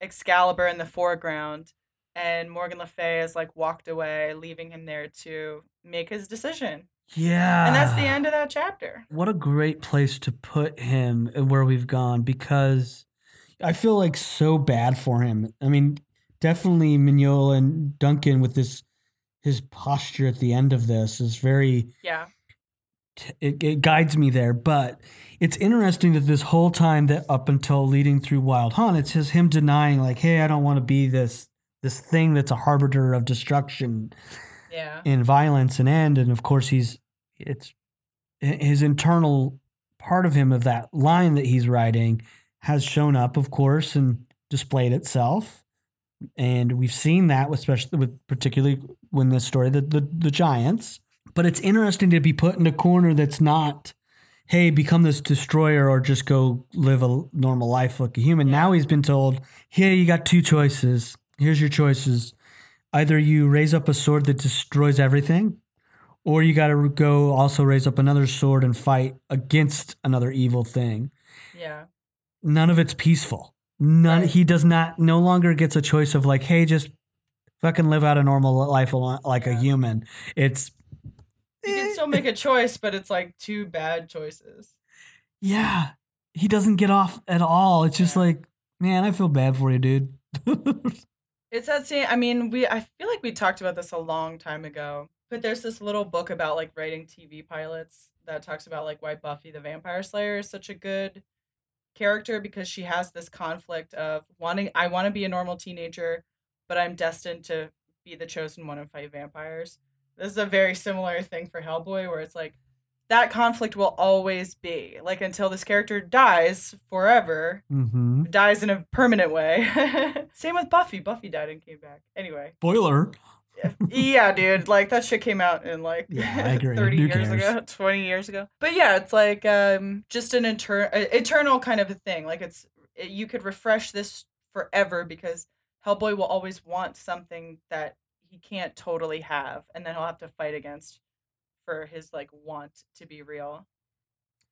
Excalibur in the foreground. And Morgan Le Fay has like walked away, leaving him there to make his decision. Yeah. And that's the end of that chapter. What a great place to put him and where we've gone because I feel like so bad for him. I mean, definitely Mignola and Duncan with this his posture at the end of this is very Yeah. It, it guides me there. But it's interesting that this whole time that up until leading through Wild Hunt, it's just him denying like, hey, I don't want to be this this thing that's a harbinger of destruction Yeah. and violence and end. And of course, he's it's his internal part of him of that line that he's writing has shown up, of course, and displayed itself. And we've seen that, with especially with particularly when this story, the, the the giants. But it's interesting to be put in a corner that's not, hey, become this destroyer or just go live a normal life like a human. Now he's been told, here you got two choices. Here's your choices either you raise up a sword that destroys everything or you got to go also raise up another sword and fight against another evil thing Yeah. none of it's peaceful none Right. he does not no longer gets a choice of like hey just fucking live out a normal life like a human it's You can eh. still make a choice, but it's like two bad choices. yeah he doesn't get off at all it's just Yeah. like man i feel bad for you dude It's that same. I mean, we. I feel like we talked about this a long time ago. But there's this little book about like writing TV pilots that talks about like why Buffy the Vampire Slayer is such a good character because she has this conflict of wanting. I want to be a normal teenager, but I'm destined to be the chosen one and fight vampires. This is a very similar thing for Hellboy, where it's like that conflict will always be like until this character dies forever mm-hmm. dies in a permanent way. Same with Buffy. Buffy died and came back. Anyway, spoiler yeah, dude, like that shit came out in like Yeah, 30 Who years cares? ago, 20 years ago. But yeah, it's like um just an inter- eternal kind of a thing. Like it's it, you could refresh this forever because Hellboy will always want something that he can't totally have and then he'll have to fight against for his like want to be real.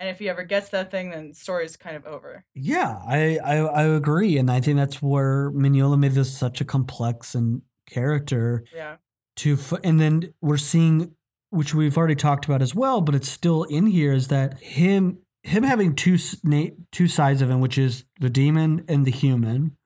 And if he ever gets that thing, then the story's kind of over. Yeah, I, I I agree, and I think that's where Mignola made this such a complex and character Yeah. to, f- and then we're seeing, which we've already talked about as well, but it's still in here, is that him him having two two sides of him, which is the demon and the human.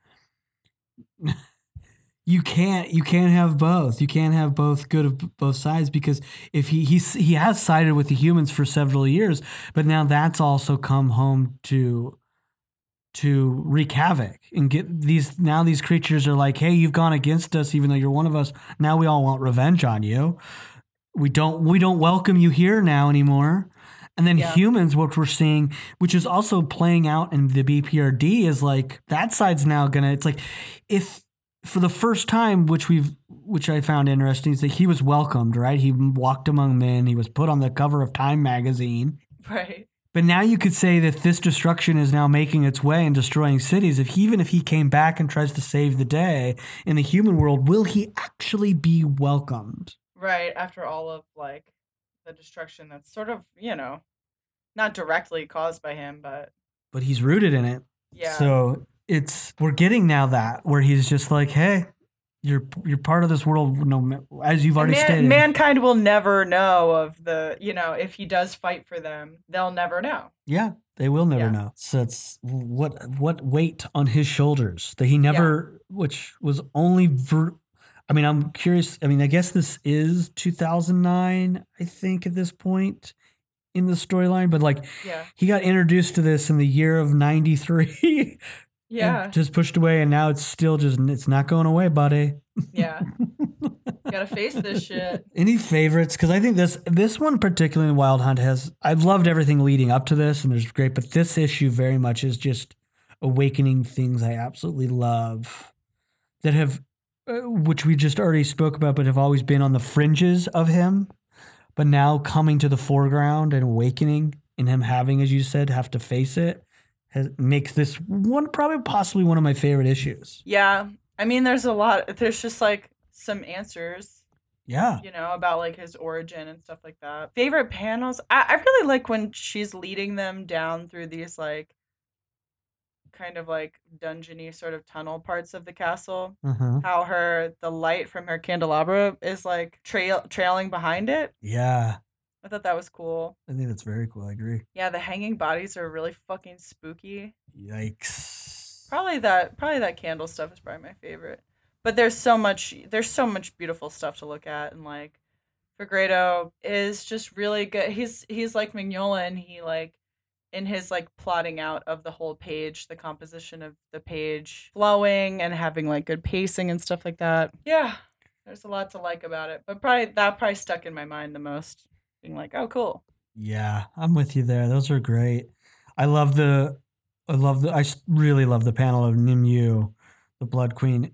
You can't you can't have both. You can't have both good of both sides because if he he's, he has sided with the humans for several years, but now that's also come home to to wreak havoc and get these now these creatures are like hey you've gone against us even though you're one of us now we all want revenge on you we don't we don't welcome you here now anymore and then Yeah. humans what we're seeing which is also playing out in the bprd is like that side's now gonna it's like if for the first time which we've which i found interesting is that he was welcomed right he walked among men he was put on the cover of time magazine Right. but now you could say that this destruction is now making its way and destroying cities. If even if he came back and tries to save the day in the human world, will he actually be welcomed? Right. After all of like the destruction that's sort of, you know, not directly caused by him, but But he's rooted in it. yeah. So it's we're getting now that where he's just like, hey, you're you're part of this world. No, as you've already Man- stated. mankind will never know of the, you know, if he does fight for them, they'll never know. Yeah, they will never Yeah. know. So it's what what weight on his shoulders that he never, which was only. Ver- I mean, I'm curious. I mean, I guess this is 2009. I think at this point in the storyline, but like Yeah. he got introduced to this in the year of '93. Yeah. just pushed away, and now it's still just it's not going away, buddy. Yeah. Gotta face this shit. Any favorites? Because I think this this one particularly in Wild Hunt has I've loved everything leading up to this, and there's great, but this issue very much is just awakening things I absolutely love that have, uh, which we just already spoke about, but have always been on the fringes of him, but now coming to the foreground and awakening, and him having, as you said, have to face it, has, makes this one probably possibly one of my favorite issues. Yeah. I mean, there's a lot, there's just like some answers, Yeah, you know, about like his origin and stuff like that. Favorite panels? I, I really like when she's leading them down through these like kind of like dungeony sort of tunnel parts of the castle. uh-huh. How her, the light from her candelabra is like trail trailing behind it. yeah. I thought that was cool. I think that's very cool. I agree. Yeah, the hanging bodies are really fucking spooky. Yikes. Probably that probably that candle stuff is probably my favorite. But there's so much there's so much beautiful stuff to look at and like Fegredo is just really good. He's he's like Mignola and he like in his like plotting out of the whole page, the composition of the page flowing and having like good pacing and stuff like that. Yeah. There's a lot to like about it. But probably that probably stuck in my mind the most. Being like, oh cool. Yeah, I'm with you there. Those are great. I love the, I love the, I really love the panel of Nimue, the Blood Queen.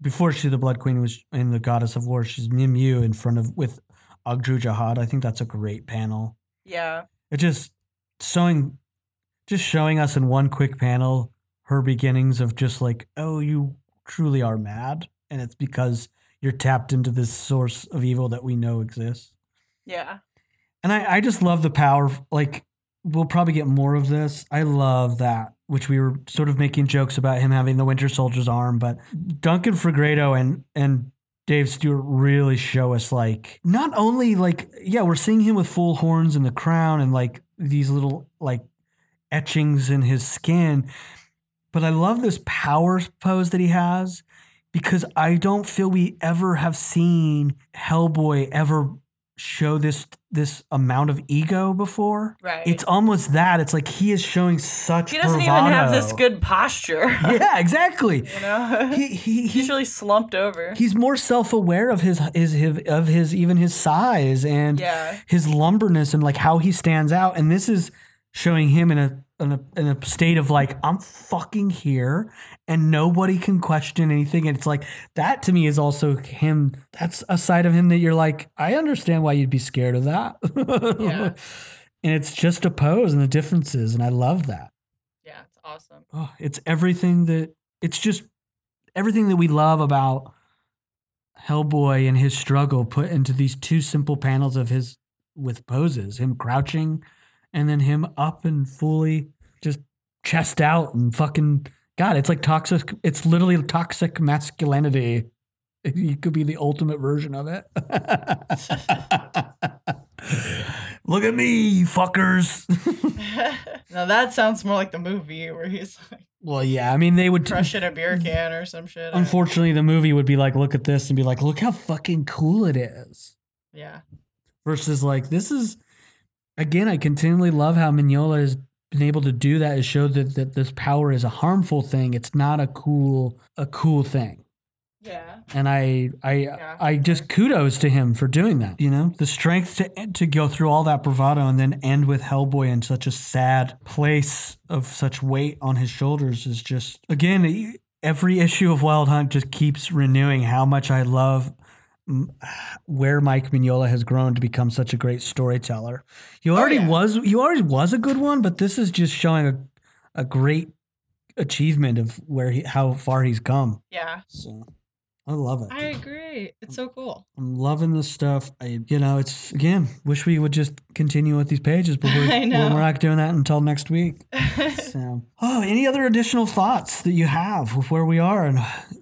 Before she, the Blood Queen, was in the Goddess of War. She's Nimue in front of with Ogdru Jahad. I think that's a great panel. Yeah. It just showing, just showing us in one quick panel her beginnings of just like, oh, you truly are mad, and it's because you're tapped into this source of evil that we know exists. Yeah. And I, I just love the power. Like, we'll probably get more of this. I love that, which we were sort of making jokes about him having the Winter Soldier's arm, but Duncan Fegredo and and Dave Stewart really show us like not only like yeah we're seeing him with full horns and the crown and like these little like etchings in his skin, but I love this power pose that he has because I don't feel we ever have seen Hellboy ever show this this amount of ego before. Right. It's almost that. It's like he is showing such. he doesn't even have this good posture. Yeah, exactly. you know? He he He's he. really slumped over. He's more self-aware of his, his his of his even his size and Yeah. his lumberness and like how he stands out. And this is showing him in a in a, in a state of like I'm fucking here and nobody can question anything. And it's like that to me is also him. That's a side of him that you're like I understand why you'd be scared of that. Yeah. and it's just a pose and the differences, and I love that. Yeah, it's awesome. Oh, it's everything that it's just everything that we love about Hellboy and his struggle put into these two simple panels of his with poses, him crouching and then him up and fully just chest out and fucking God, it's like toxic it's literally toxic masculinity. You could be the ultimate version of it. Look at me, fuckers. now that sounds more like the movie where he's like well, yeah, I mean they would crushing a beer can or some shit. Unfortunately, the movie would be like, look at this and be like, look how fucking cool it is. Yeah. Versus like, this is, again, I continually love how Mignola has been able to do that. that, is show that, that this power is a harmful thing. It's not a cool, a cool thing. Yeah. And I, I, Yeah. I just kudos to him for doing that. You know, the strength to to go through all that bravado and then end with Hellboy in such a sad place of such weight on his shoulders is just again every issue of Wild Hunt just keeps renewing how much I love where Mike Mignola has grown to become such a great storyteller. He oh, already yeah. was he already was a good one, but this is just showing a a great achievement of where he how far he's come. Yeah. So I love it. I agree. It's so cool. I'm loving this stuff. I, you know, it's again, wish we would just continue with these pages, but we're, know. we're not doing that until next week. So, oh, any other additional thoughts that you have with where we are and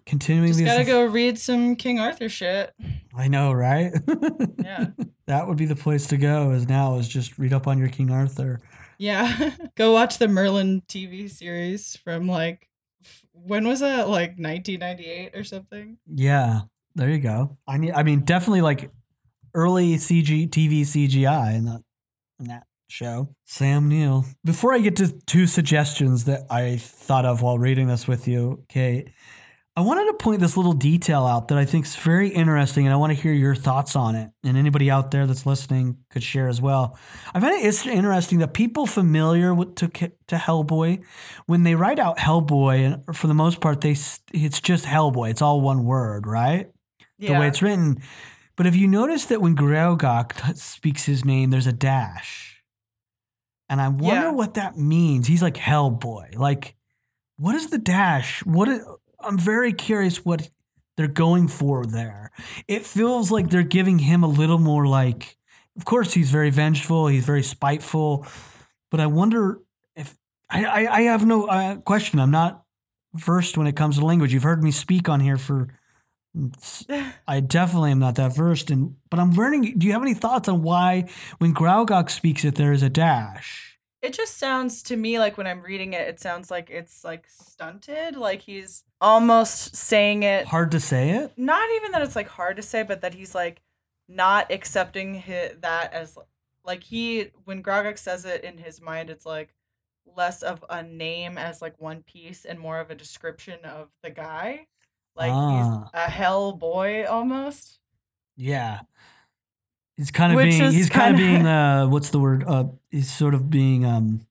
continuing Just these. gotta go read some King Arthur shit. I know, right? Yeah. that would be the place to go. Is now is just read up on your King Arthur. Yeah. go watch the Merlin TV series from like when was that? Like 1998 or something? Yeah, there you go. I need. I mean, definitely like early CG TV CGI in that in that show. Sam Neill. Before I get to two suggestions that I thought of while reading this with you, Kate, I wanted to point this little detail out that I think is very interesting, and I want to hear your thoughts on it. And anybody out there that's listening could share as well. I find it interesting that people familiar with to to Hellboy, when they write out Hellboy, and for the most part, they it's just Hellboy. It's all one word, right? Yeah. The way it's written. But if you notice that when Gruagach t- speaks his name, there's a dash, and I wonder Yeah. what that means. He's like Hellboy. Like, what is the dash? What is, I'm very curious what they're going for there. It feels like they're giving him a little more like. Of course, he's very vengeful. He's very spiteful, but I wonder if I I, I have no uh, question. I'm not versed when it comes to language. You've heard me speak on here for. I definitely am not that versed in, but I'm learning. Do you have any thoughts on why, when Gruagach speaks it, there is a dash? It just sounds to me like when I'm reading it, it sounds like it's like stunted. Like he's almost saying it. Hard to say it. Not even that it's like hard to say, but that he's like not accepting hi that as like he when Gruagach says it in his mind, it's like less of a name as like one piece and more of a description of the guy. Like Ah. he's a hell boy almost. Yeah. He's kind of Which being. He's kind of being. Uh, what's the word? Uh, he's sort of being. Um,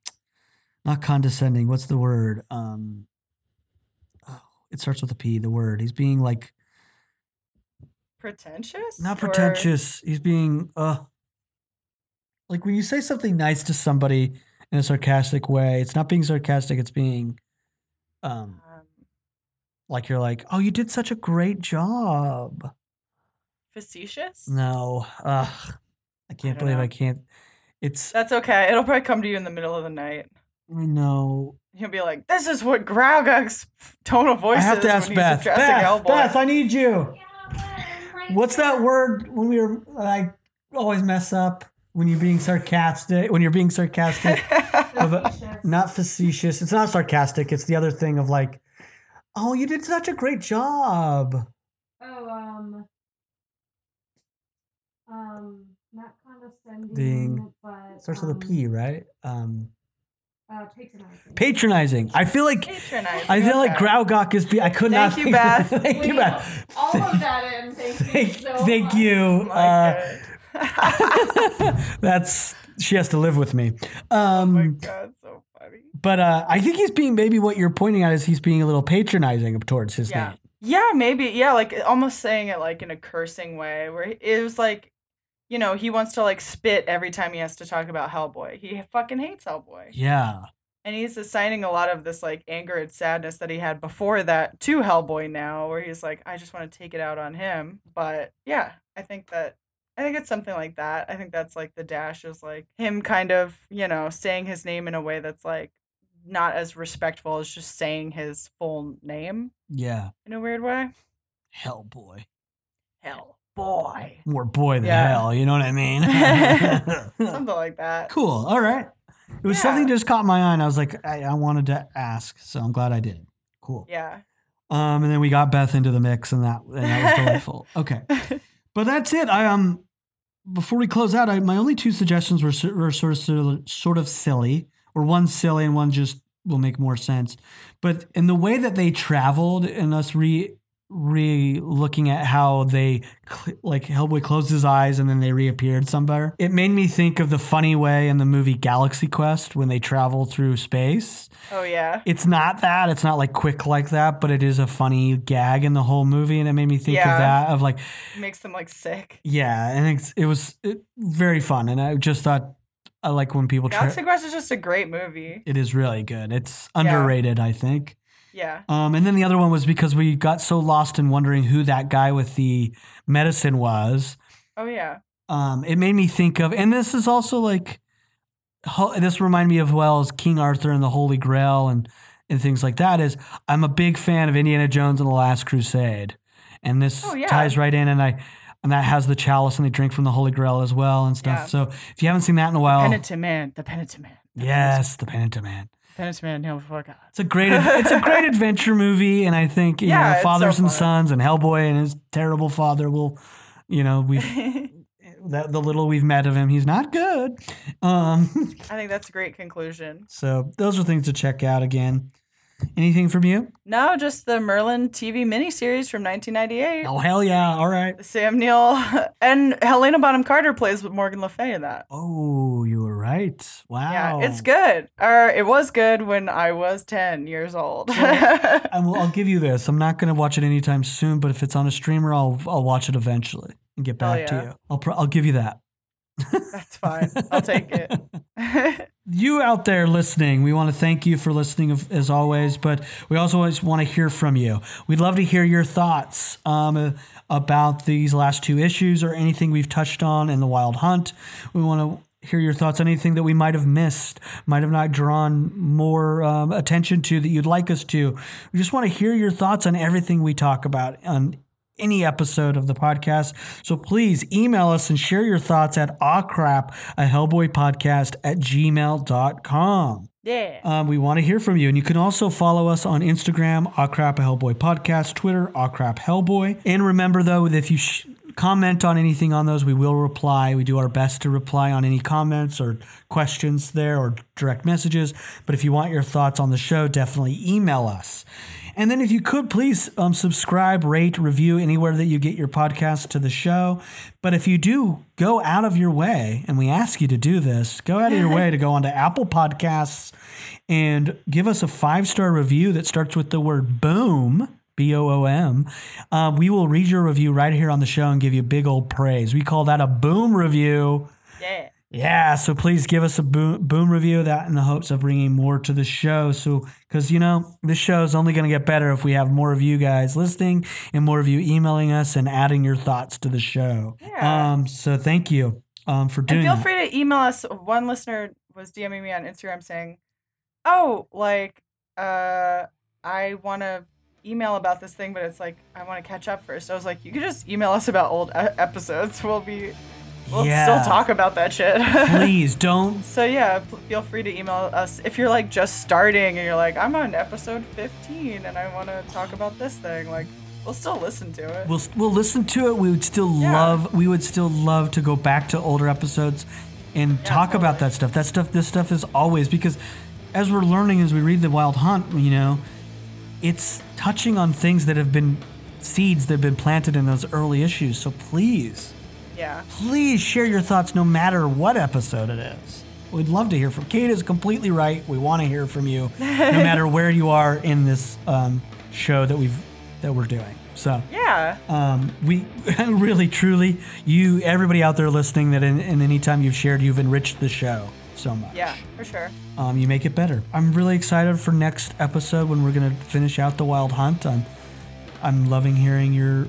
not condescending. What's the word? Um, it starts with a P. The word. He's being like Pretentious? not Or- pretentious. He's being. Uh, like when you say something nice to somebody in a sarcastic way, it's not being sarcastic. It's being. Um, um, like you're like, oh, you did such a great job. facetious? No, ugh, I can't don't believe know. I can't. It's That's okay. It'll probably come to you in the middle of the night. I know. He'll be like, "This is what Gruagach's tone of voice I have is to ask when Beth. he's addressing Beth, Hellboy." Beth, I need you. Yeah, but I'm right What's that word when we were? I always mess up when you're being sarcastic. When you're being sarcastic, of a- not facetious. It's not sarcastic. It's the other thing of like, oh, you did such a great job. Oh, um, um, not condescending, Being- but Starts with a um, P, right? Um, Uh, patronizing. patronizing. I feel like Patronizing, I feel like okay. Gruagach is. Be- I could not. Thank you, think- Beth. thank you, Leave Beth. All of that in. Thank you Thank, so thank much. you. Uh, that's she has to live with me. oh my Um, god, so funny. but uh, I think he's being maybe what you're pointing at is he's being a little patronizing towards his Yeah. name. Yeah, maybe. Yeah, like almost saying it like in a cursing way, where it was like, you know, he wants to like spit every time he has to talk about Hellboy. He fucking hates Hellboy. Yeah, And he's assigning a lot of this like anger and sadness that he had before that to Hellboy now, where he's like, I just want to take it out on him. But yeah, I think that I think it's something like that. I think that's like the dash is like him kind of, you know, saying his name in a way that's like not as respectful as just saying his full name yeah. in a weird way. Hellboy, Hellboy. more boy than Yeah. hell. You know what I mean? Something like that. cool. All right. It was Yeah. something just caught my eye, and I was like, I, I wanted to ask, so I'm glad I did. Cool. Yeah. Um, and then we got Beth into the mix, and that and that was delightful. Okay. But that's it. I um before we close out, I, my only two suggestions were, were sort of sort of silly, or one silly and one just will make more sense. But in the way that they traveled, and us re re looking at how they cl- like Hellboy closed his eyes and then they reappeared somewhere, it made me think of the funny way in the movie Galaxy Quest when they travel through space. oh yeah. It's not that. It's not like quick like that, but it is a funny gag in the whole movie, and it made me think Yeah. of that of like, Makes them like sick. yeah, and it's, it was it, very fun, and I just thought I like when people. Tra- Galaxy Quest is just a great movie. it is really good. It's underrated, I think. Yeah. Um, and then the other one was because we got so lost in wondering who that guy with the medicine was. Oh yeah. Um, it made me think of, and this is also like, this reminded me of well as King Arthur and the Holy Grail, and and things like that is I'm a big fan of Indiana Jones and the Last Crusade, and this Oh, yeah. ties right in, and I and that has the chalice and they drink from the Holy Grail as well and stuff. Yeah. So if you haven't seen that in a while, Penitent man, the penitent man. the yes, the Penitent Man. Penitent man, kneel before God. It's a great it's a great adventure movie, and I think you Yeah, know it's so fathers and sons and Hellboy and his terrible father will, you know, we've that the little we've met of him, he's not good. Um, I think that's a great conclusion. so those are things to check out again. Anything from you? No, just the Merlin TV miniseries from 1998. Oh hell yeah! All right. Sam Neill and Helena Bonham Carter plays with Morgan Le Fay in that. Oh, you were right. Wow. Yeah, it's good. Or it was good when I was 10 years old. I'm, I'll give you this. I'm not going to watch it anytime soon, but if it's on a streamer, I'll I'll watch it eventually and get back to you. I'll pro- I'll give you that. That's fine. I'll take it. you out there listening, we want to thank you for listening as always, but we also always want to hear from you. We'd love to hear your thoughts um, about these last two issues or anything we've touched on in the Wild Hunt. We want to hear your thoughts on anything that we might have missed, might have not drawn more um, attention to that you'd like us to. We just want to hear your thoughts on everything we talk about on any episode of the podcast. So please email us and share your thoughts at awcrap, a Hellboy podcast at gmail.com. yeah. Um, we want to hear from you. And you can also follow us on Instagram, Awcrap a Hellboy Podcast, Twitter, Awcrap Hellboy. And remember, though, that if you sh- comment on anything on those, we will reply. We do our best to reply on any comments or questions there or direct messages. But if you want your thoughts on the show, definitely email us. And then if you could please um, subscribe, rate, review anywhere that you get your podcast to the show. But if you do go out of your way, and we ask you to do this, go out of your way to go onto Apple Podcasts and give us a five star review that starts with the word boom. B O O M. Uh, we will read your review right here on the show and give you big old praise. We call that a boom review. Yeah. Yeah, so please give us a boom, boom review of that in the hopes of bringing more to the show. So, because you know, this show is only going to get better if we have more of you guys listening and more of you emailing us and adding your thoughts to the show. Yeah. Um, so thank you um, for doing. And feel that. free to email us. One listener was DMing me on Instagram saying, "Oh, like, uh, I want to email about this thing, but it's like I want to catch up first. I was like, "You could just email us about old episodes. We'll be, we'll Yeah. still talk about that shit." please don't. So yeah, p- feel free to email us if you're like just starting and you're like, I'm on episode 15 and I want to talk about this thing. Like, we'll still listen to it. We'll we'll listen to it. We would still Yeah. love. We would still love to go back to older episodes and talk about that stuff. That stuff. This stuff is always because as we're learning as we read the Wild Hunt, you know, it's touching on things that have been seeds that have been planted in those early issues. So please, yeah. please share your thoughts no matter what episode it is. We'd love to hear from Kate is completely right. We want to hear from you no matter where you are in this um, show that we've that we're doing. So Yeah. um, we really, truly, you, everybody out there listening, that in, in any time you've shared, you've enriched the show so much. Yeah, for sure. Um, you make it better. I'm really excited for next episode when we're gonna finish out the Wild Hunt. I'm, I'm loving hearing your,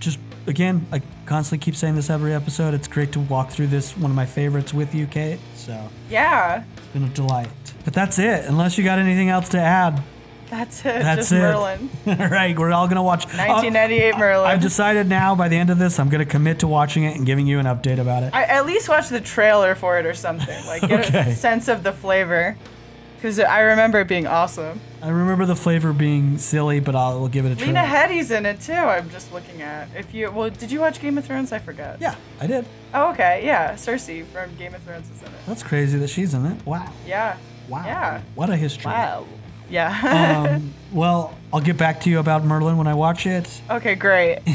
just again, I constantly keep saying this every episode. It's great to walk through this one of my favorites with you, Kate. So Yeah. it's been a delight. But that's it. Unless you got anything else to add. That's it. That's just it. Merlin. all right, we're all gonna watch. 1998 Merlin. I've decided now by the end of this, I'm going to commit to watching it and giving you an update about it. I at least watch the trailer for it or something. Like, get Okay. a sense of the flavor. Because I remember it being awesome. I remember the flavor being silly, but I'll we'll give it a try. Lena Headey's in it too. I'm just looking at. If you well, did you watch Game of Thrones? I forgot. Yeah, I did. Oh, okay. Yeah, Cersei from Game of Thrones is in it. That's crazy that she's in it. Wow. Yeah. Wow. Yeah. What a history. Wow. Yeah. Um, well, I'll get back to you about Merlin when I watch it. okay, great.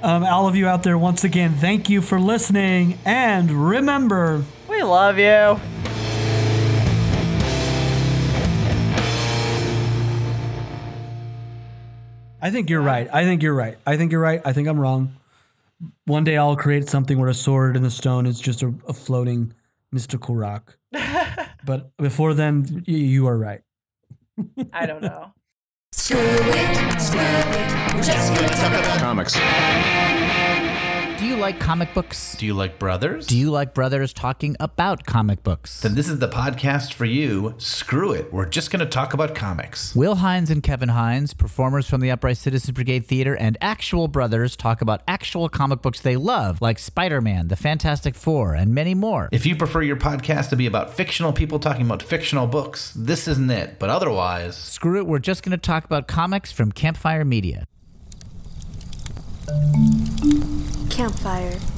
Um, all of you out there, once again, thank you for listening. And remember, We love you. I think you're right. I think you're right. I think you're right. I think I'm wrong. One day I'll create something where a sword and a stone is just a, a floating mystical rock. but before then, y- you are right. I don't know. Screw it, screw it. We're just gonna talk about Comics. Do you like comic books? Do you like brothers? Do you like brothers talking about comic books? Then this is the podcast for you. Screw it. We're just going to talk about comics. Will Hines and Kevin Hines, performers from the Upright Citizens Brigade Theater, and actual brothers talk about actual comic books they love, like Spider Man, The Fantastic Four, and many more. If you prefer your podcast to be about fictional people talking about fictional books, this isn't it. But otherwise, Screw it, we're just going to talk about comics from Campfire Media. Campfire.